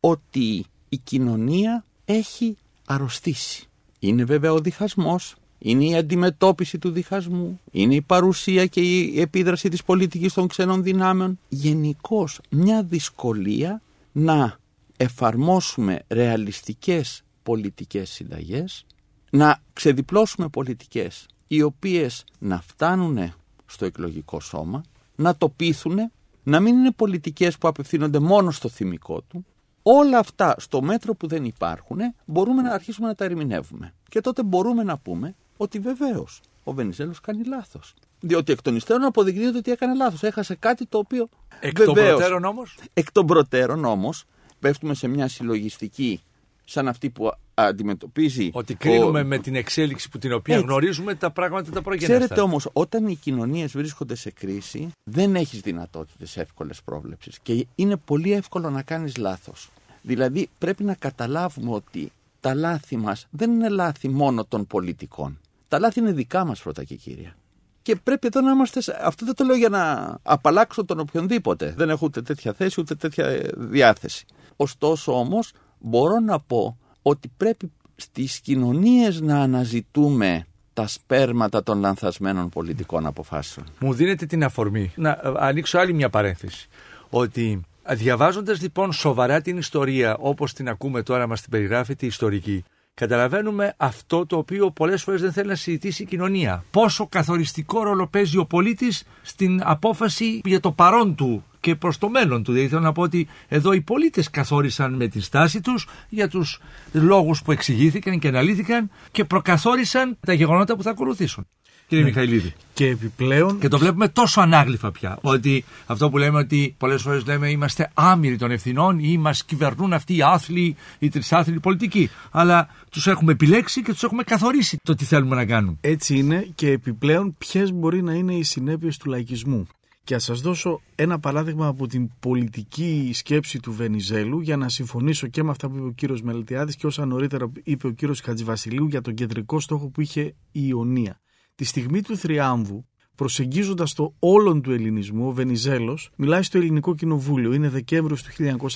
ότι η κοινωνία έχει αρρωστήσει. Είναι βέβαια ο διχασμός, είναι η αντιμετώπιση του διχασμού, είναι η παρουσία και η επίδραση της πολιτικής των ξένων δυνάμεων. Γενικώς μια δυσκολία να εφαρμόσουμε ρεαλιστικές πολιτικές συνταγές, να ξεδιπλώσουμε πολιτικές οι οποίες να φτάνουν στο εκλογικό σώμα, να το πείθουν, να μην είναι πολιτικές που απευθύνονται μόνο στο θυμικό του. Όλα αυτά στο μέτρο που δεν υπάρχουν μπορούμε να αρχίσουμε να τα ερμηνεύουμε. Και τότε μπορούμε να πούμε ότι βεβαίως ο Βενιζέλος κάνει λάθος. Διότι εκ των υστέρων αποδεικνύεται ότι έκανε λάθος. Έχασε κάτι το οποίο. Εκ των προτέρων όμως; Εκ των προτέρων όμως, πέφτουμε σε μια συλλογιστική σαν αυτή που αντιμετωπίζει. Ότι κρίνουμε με την εξέλιξη που την οποία Έτσι. γνωρίζουμε τα πράγματα τα προγενέστα. Ξέρετε όμως, όταν οι κοινωνίες βρίσκονται σε κρίση, δεν έχεις δυνατότητες εύκολες πρόβλεψης. Και είναι πολύ εύκολο να κάνεις λάθος. Δηλαδή, πρέπει να καταλάβουμε ότι τα λάθη μας δεν είναι λάθη μόνο των πολιτικών. Τα λάθη είναι δικά μας πρώτα και κύρια. Και πρέπει εδώ να είμαστε. Αυτό δεν το λέω για να απαλλάξω τον οποιονδήποτε. Δεν έχω ούτε τέτοια θέση ούτε τέτοια διάθεση. Ωστόσο όμως μπορώ να πω ότι πρέπει στις κοινωνίες να αναζητούμε τα σπέρματα των λανθασμένων πολιτικών αποφάσεων. Μου δίνετε την αφορμή να ανοίξω άλλη μια παρένθεση. Ότι διαβάζοντας λοιπόν σοβαρά την ιστορία όπως την ακούμε τώρα, μας την περιγράφει τη ιστορική, καταλαβαίνουμε αυτό το οποίο πολλές φορές δεν θέλει να συζητήσει η κοινωνία. Πόσο καθοριστικό ρόλο παίζει ο πολίτης στην απόφαση για το παρόν του και προς το μέλλον του. Δηλαδή θέλω να πω ότι εδώ οι πολίτες καθόρισαν με τη στάση τους για τους λόγους που εξηγήθηκαν και αναλύθηκαν και προκαθόρισαν τα γεγονότα που θα ακολουθήσουν κύριε ναι. Μιχαηλίδη. Και επιπλέον. Και το βλέπουμε τόσο ανάγλυφα πια. Ότι αυτό που λέμε ότι πολλές φορές λέμε είμαστε άμυροι των ευθυνών ή μας κυβερνούν αυτοί οι άθλοι, οι τρισάθλοι πολιτικοί. Αλλά τους έχουμε επιλέξει και τους έχουμε καθορίσει το τι θέλουμε να κάνουν. Έτσι είναι και επιπλέον ποιες μπορεί να είναι οι συνέπειες του λαϊκισμού. Και θα σας δώσω ένα παράδειγμα από την πολιτική σκέψη του Βενιζέλου για να συμφωνήσω και με αυτά που είπε ο κύριος Μελετιάδης και όσα νωρίτερα είπε ο κύριος Χατζηβασιλείου για τον κεντρικό στόχο που είχε η Ιωνία. Τη στιγμή του θριάμβου, προσεγγίζοντας το όλον του ελληνισμού, ο Βενιζέλος μιλάει στο Ελληνικό Κοινοβούλιο. Είναι Δεκέμβριος του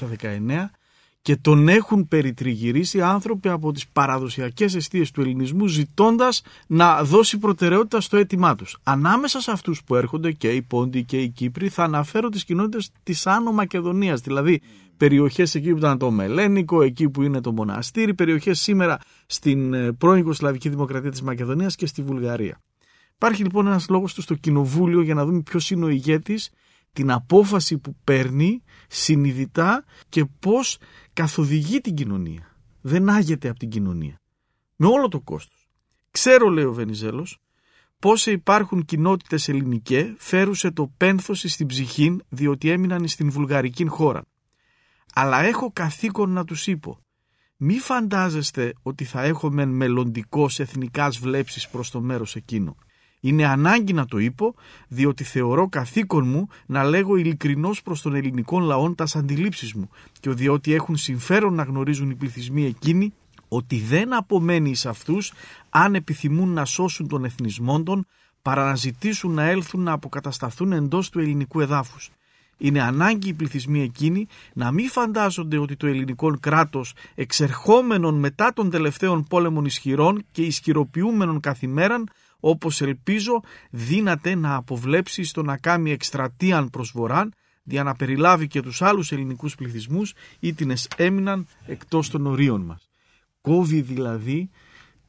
1919 και τον έχουν περιτριγυρίσει άνθρωποι από τις παραδοσιακές αιστείες του ελληνισμού ζητώντας να δώσει προτεραιότητα στο αίτημά τους. Ανάμεσα σε αυτούς που έρχονται και οι Πόντιοι και οι Κύπροι θα αναφέρω τις κοινότητες της Άνω Μακεδονίας, δηλαδή περιοχές εκεί που ήταν το Μελένικο, εκεί που είναι το μοναστήρι, περιοχές σήμερα στην ε, πρώην Ιουγκοσλαβική Δημοκρατία της Μακεδονίας και στη Βουλγαρία. Υπάρχει λοιπόν ένας λόγος του στο κοινοβούλιο για να δούμε ποιος είναι ο ηγέτης την απόφαση που παίρνει συνειδητά και πώς καθοδηγεί την κοινωνία. Δεν άγεται από την κοινωνία. Με όλο το κόστος. Ξέρω, λέει ο Βενιζέλος, πώς υπάρχουν κοινότητες ελληνικέ φέρουσε το πένθος στην ψυχή διότι έμειναν στην βουλγαρική χώρα. Αλλά έχω καθήκον να τους είπω. Μη φαντάζεστε ότι θα έχουμε μελλοντικό εθνικάς βλέψεις προς το μέρος εκείνο. Είναι ανάγκη να το είπω, διότι θεωρώ καθήκον μου να λέγω ειλικρινώς προς τον ελληνικό λαό τας αντιλήψεις μου και διότι έχουν συμφέρον να γνωρίζουν οι πληθυσμοί εκείνοι ότι δεν απομένει σε αυτούς αν επιθυμούν να σώσουν τον εθνισμό των παρά να ζητήσουν να έλθουν να αποκατασταθούν εντός του ελληνικού εδάφους. Είναι ανάγκη οι πληθυσμοί εκείνοι να μην φαντάζονται ότι το ελληνικό κράτος εξερχόμενον μετά των τελευταίων πόλεμων ισχυρών και ισχυροποιούμενων καθημέραν όπως ελπίζω δύναται να αποβλέψει στο να κάνει εκστρατείαν προς βοράν για να περιλάβει και τους άλλους ελληνικούς πληθυσμούς ή την έμειναν εκτός των ορίων μας. Κόβει δηλαδή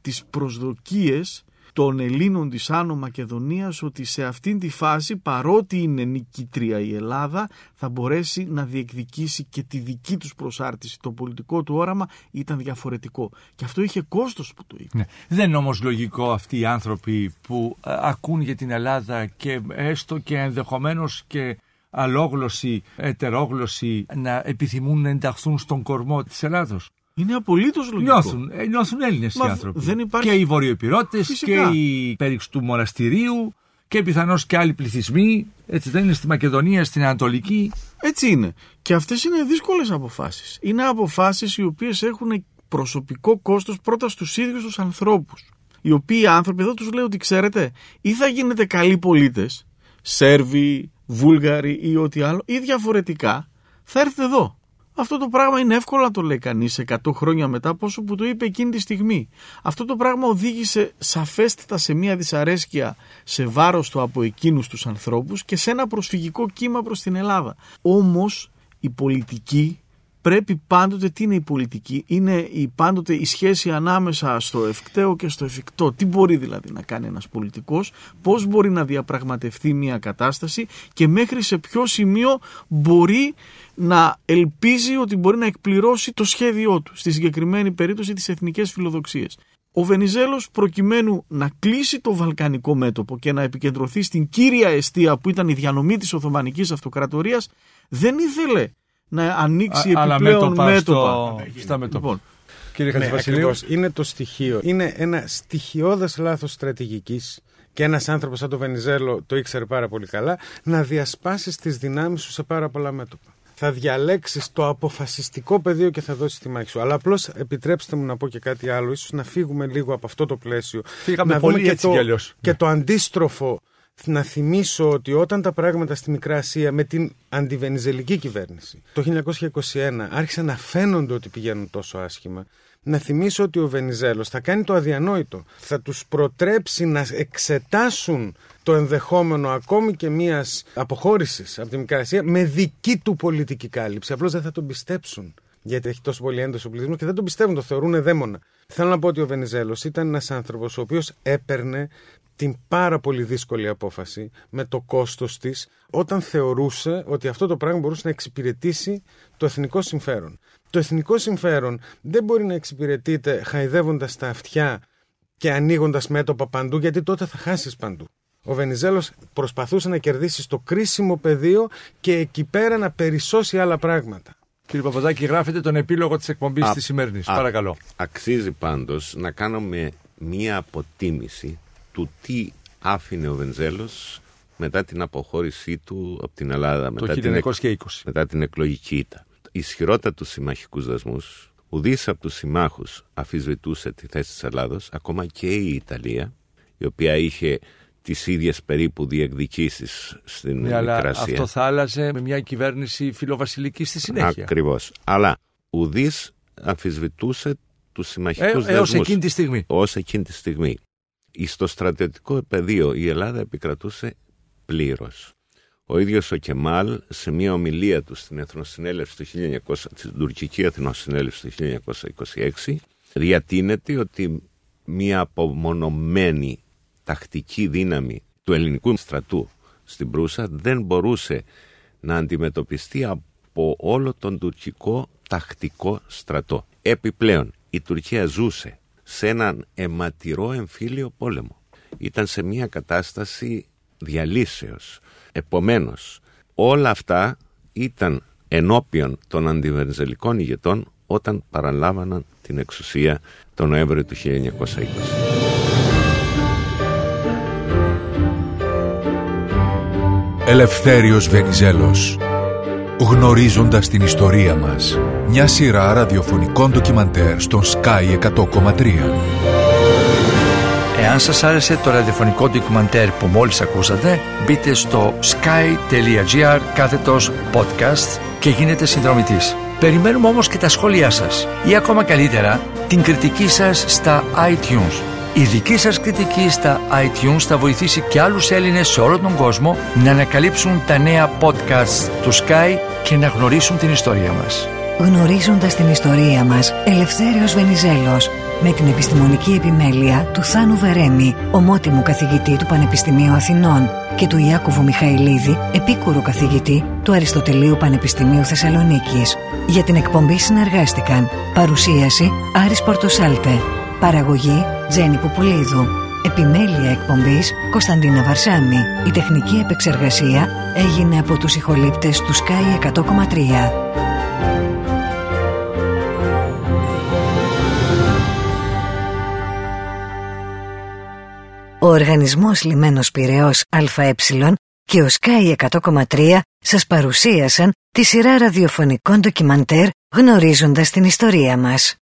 τις προσδοκίες των Ελλήνων της Άνω Μακεδονίας ότι σε αυτήν τη φάση παρότι είναι νικήτρια η Ελλάδα θα μπορέσει να διεκδικήσει και τη δική τους προσάρτηση. Το πολιτικό του όραμα ήταν διαφορετικό και αυτό είχε κόστος που το είπε. Ναι. Δεν είναι όμως λογικό αυτοί οι άνθρωποι που ε, ακούν για την Ελλάδα και έστω και ενδεχομένως και αλόγλωσοι, ετερόγλωσοι να επιθυμούν να ενταχθούν στον κορμό της Ελλάδος. Είναι απολύτως λογικό. Νιώθουν, ε, νιώθουν Έλληνες οι άνθρωποι. Δεν υπάρχει... Και οι βορειοεπιρώτες και οι πέριξ του μοναστηρίου και πιθανώς και άλλοι πληθυσμοί. Έτσι δεν είναι στη Μακεδονία, στην Ανατολική. Έτσι είναι. Και αυτές είναι δύσκολες αποφάσεις. Είναι αποφάσεις οι οποίες έχουν προσωπικό κόστος πρώτα στους ίδιους τους ανθρώπους. Οι οποίοι άνθρωποι, εδώ τους λέω ότι ξέρετε, ή θα γίνετε καλοί πολίτες, Σέρβοι, Βούλγαροι ή ό,τι άλλο, ή διαφορετικά θα έρθετε εδώ. Αυτό το πράγμα είναι εύκολο να το λέει κανείς 100 χρόνια μετά, πόσο που το είπε εκείνη τη στιγμή. Αυτό το πράγμα οδήγησε σαφέστατα σε μια δυσαρέσκεια σε βάρος του από εκείνους τους ανθρώπους και σε ένα προσφυγικό κύμα προς την Ελλάδα. Όμως η πολιτική πρέπει πάντοτε, τι είναι η πολιτική, είναι η, πάντοτε η σχέση ανάμεσα στο ευκταίο και στο εφικτό. Τι μπορεί δηλαδή να κάνει ένας πολιτικός, πώς μπορεί να διαπραγματευτεί μια κατάσταση; Και μέχρι σε ποιο σημείο μπορεί να ελπίζει ότι μπορεί να εκπληρώσει το σχέδιό του, στη συγκεκριμένη περίπτωση τις εθνικές φιλοδοξίες. Ο Βενιζέλος προκειμένου να κλείσει το βαλκανικό μέτωπο και να επικεντρωθεί στην κύρια αιστεία που ήταν η διανομή της Οθωμανικής Αυτοκρατορίας δεν ήθελε να ανοίξει Α, επιπλέον μέτωπα. μέτωπα. Στα μέτωπα. Λοιπόν, Κύριε ναι, είναι το στοιχείο. Είναι ένα στοιχειώδες λάθος στρατηγικής και ένας άνθρωπος σαν το Βενιζέλο το ήξερε πάρα πολύ καλά, να διασπάσεις τις δυνάμεις σου σε πάρα πολλά μέτωπα. Θα διαλέξεις το αποφασιστικό πεδίο και θα δώσεις τη μάχη σου. Αλλά απλώς επιτρέψτε μου να πω και κάτι άλλο, ίσως να φύγουμε λίγο από αυτό το πλαίσιο. Φύγαμε να πολύ έτσι και, το, και το αντίστροφο να θυμίσω ότι όταν τα πράγματα στη Μικρά Ασία με την αντιβενιζελική κυβέρνηση το 1921 άρχισαν να φαίνονται ότι πηγαίνουν τόσο άσχημα, να θυμίσω ότι ο Βενιζέλος θα κάνει το αδιανόητο. Θα τους προτρέψει να εξετάσουν το ενδεχόμενο ακόμη και μιας αποχώρησης από τη Μικρά Ασία με δική του πολιτική κάλυψη. Απλώς δεν θα τον πιστέψουν. Γιατί έχει τόσο πολύ ένταση ο πληθυσμό και δεν τον πιστεύουν, το θεωρούν δαίμονα. Θέλω να πω ότι ο Βενιζέλος ήταν ένας άνθρωπος ο οποίος έπαιρνε την πάρα πολύ δύσκολη απόφαση με το κόστος της όταν θεωρούσε ότι αυτό το πράγμα μπορούσε να εξυπηρετήσει το εθνικό συμφέρον. Το εθνικό συμφέρον δεν μπορεί να εξυπηρετείται χαϊδεύοντας τα αυτιά και ανοίγοντας μέτωπα παντού γιατί τότε θα χάσεις παντού. Ο Βενιζέλος προσπαθούσε να κερδίσει στο κρίσιμο πεδίο και εκεί πέρα να περισσώσει άλλα πράγματα. Κύριε Παπαδάκη, γράφετε τον επίλογο της εκπομπής της σημερινής. Παρακαλώ. Αξίζει πάντως να κάνουμε μία αποτίμηση του τι άφηνε ο Βενζέλος μετά την αποχώρησή του από την Ελλάδα. Το μετά, την, μετά την εκλογική ήττα. Ισχυρότατους συμμαχικούς δασμούς, ουδής από τους συμμάχους αφισβητούσε τη θέση της Ελλάδος, ακόμα και η Ιταλία, η οποία είχε τις ίδιες περίπου διεκδικήσεις στην ναι, αλλά αυτό θα άλλαζε με μια κυβέρνηση φιλοβασιλική στη συνέχεια. Ακριβώς. Αλλά ουδής αμφισβητούσε τους συμμαχικούς ε, δασμούς. Έως εκείνη τη στιγμή. Ως εκείνη τη στιγμή στο στρατιωτικό πεδίο η Ελλάδα επικρατούσε πλήρως. Ο ίδιος ο Κεμάλ σε μια ομιλία του στην Εθνοσυνέλευση του 1900, στην τουρκική Εθνοσυνέλευση του 1926 διατείνεται ότι μια απομονωμένη τακτική δύναμη του ελληνικού στρατού στην Προύσα δεν μπορούσε να αντιμετωπιστεί από όλο τον τουρκικό τακτικό στρατό. Επιπλέον, η Τουρκία ζούσε σε έναν αιματηρό εμφύλιο πόλεμο. Ήταν σε μια κατάσταση διαλύσεως. Επομένως, όλα αυτά ήταν ενώπιον των αντιβενζελικών ηγετών όταν παραλάβαναν την εξουσία τον Νοέμβριο του 1920. Ελευθέριος Βενιζέλος Γνωρίζοντας την ιστορία μας Μια σειρά ραδιοφωνικών ντοκιμαντέρ στον Sky 100,3 Εάν σας άρεσε το ραδιοφωνικό ντοκιμαντέρ που μόλις ακούσατε μπείτε στο sky.gr κάθετος podcast και γίνετε συνδρομητής. Περιμένουμε όμως και τα σχόλιά σας ή ακόμα καλύτερα την κριτική σας στα iTunes. Η δική σας κριτική στα iTunes θα βοηθήσει και άλλους Έλληνες σε όλο τον κόσμο να ανακαλύψουν τα νέα podcasts του Sky και να γνωρίσουν την ιστορία μας. Γνωρίζοντας την ιστορία μας, Ελευθέριος Βενιζέλος, με την επιστημονική επιμέλεια του Θάνου Βερέμι, ομότιμου καθηγητή του Πανεπιστημίου Αθηνών και του Ιάκωβου Μιχαηλίδη, επίκουρο καθηγητή του Αριστοτελείου Πανεπιστημίου Θεσσαλονίκης. Για την εκπομπή συνεργάστηκαν Παρουσίαση Άρης Πορτοσάλτε Παραγωγή Τζένι Πουπουλίδου Επιμέλεια εκπομπής Κωνσταντίνα Βαρσάμι Η τεχνική επεξεργασία έγινε από τους ηχολήπτες του Sky 100,3 Ο Οργανισμός Λιμένος Πυραιός ΑΕ και ο Sky 100,3 σας παρουσίασαν τη σειρά ραδιοφωνικών ντοκιμαντέρ γνωρίζοντας την ιστορία μας.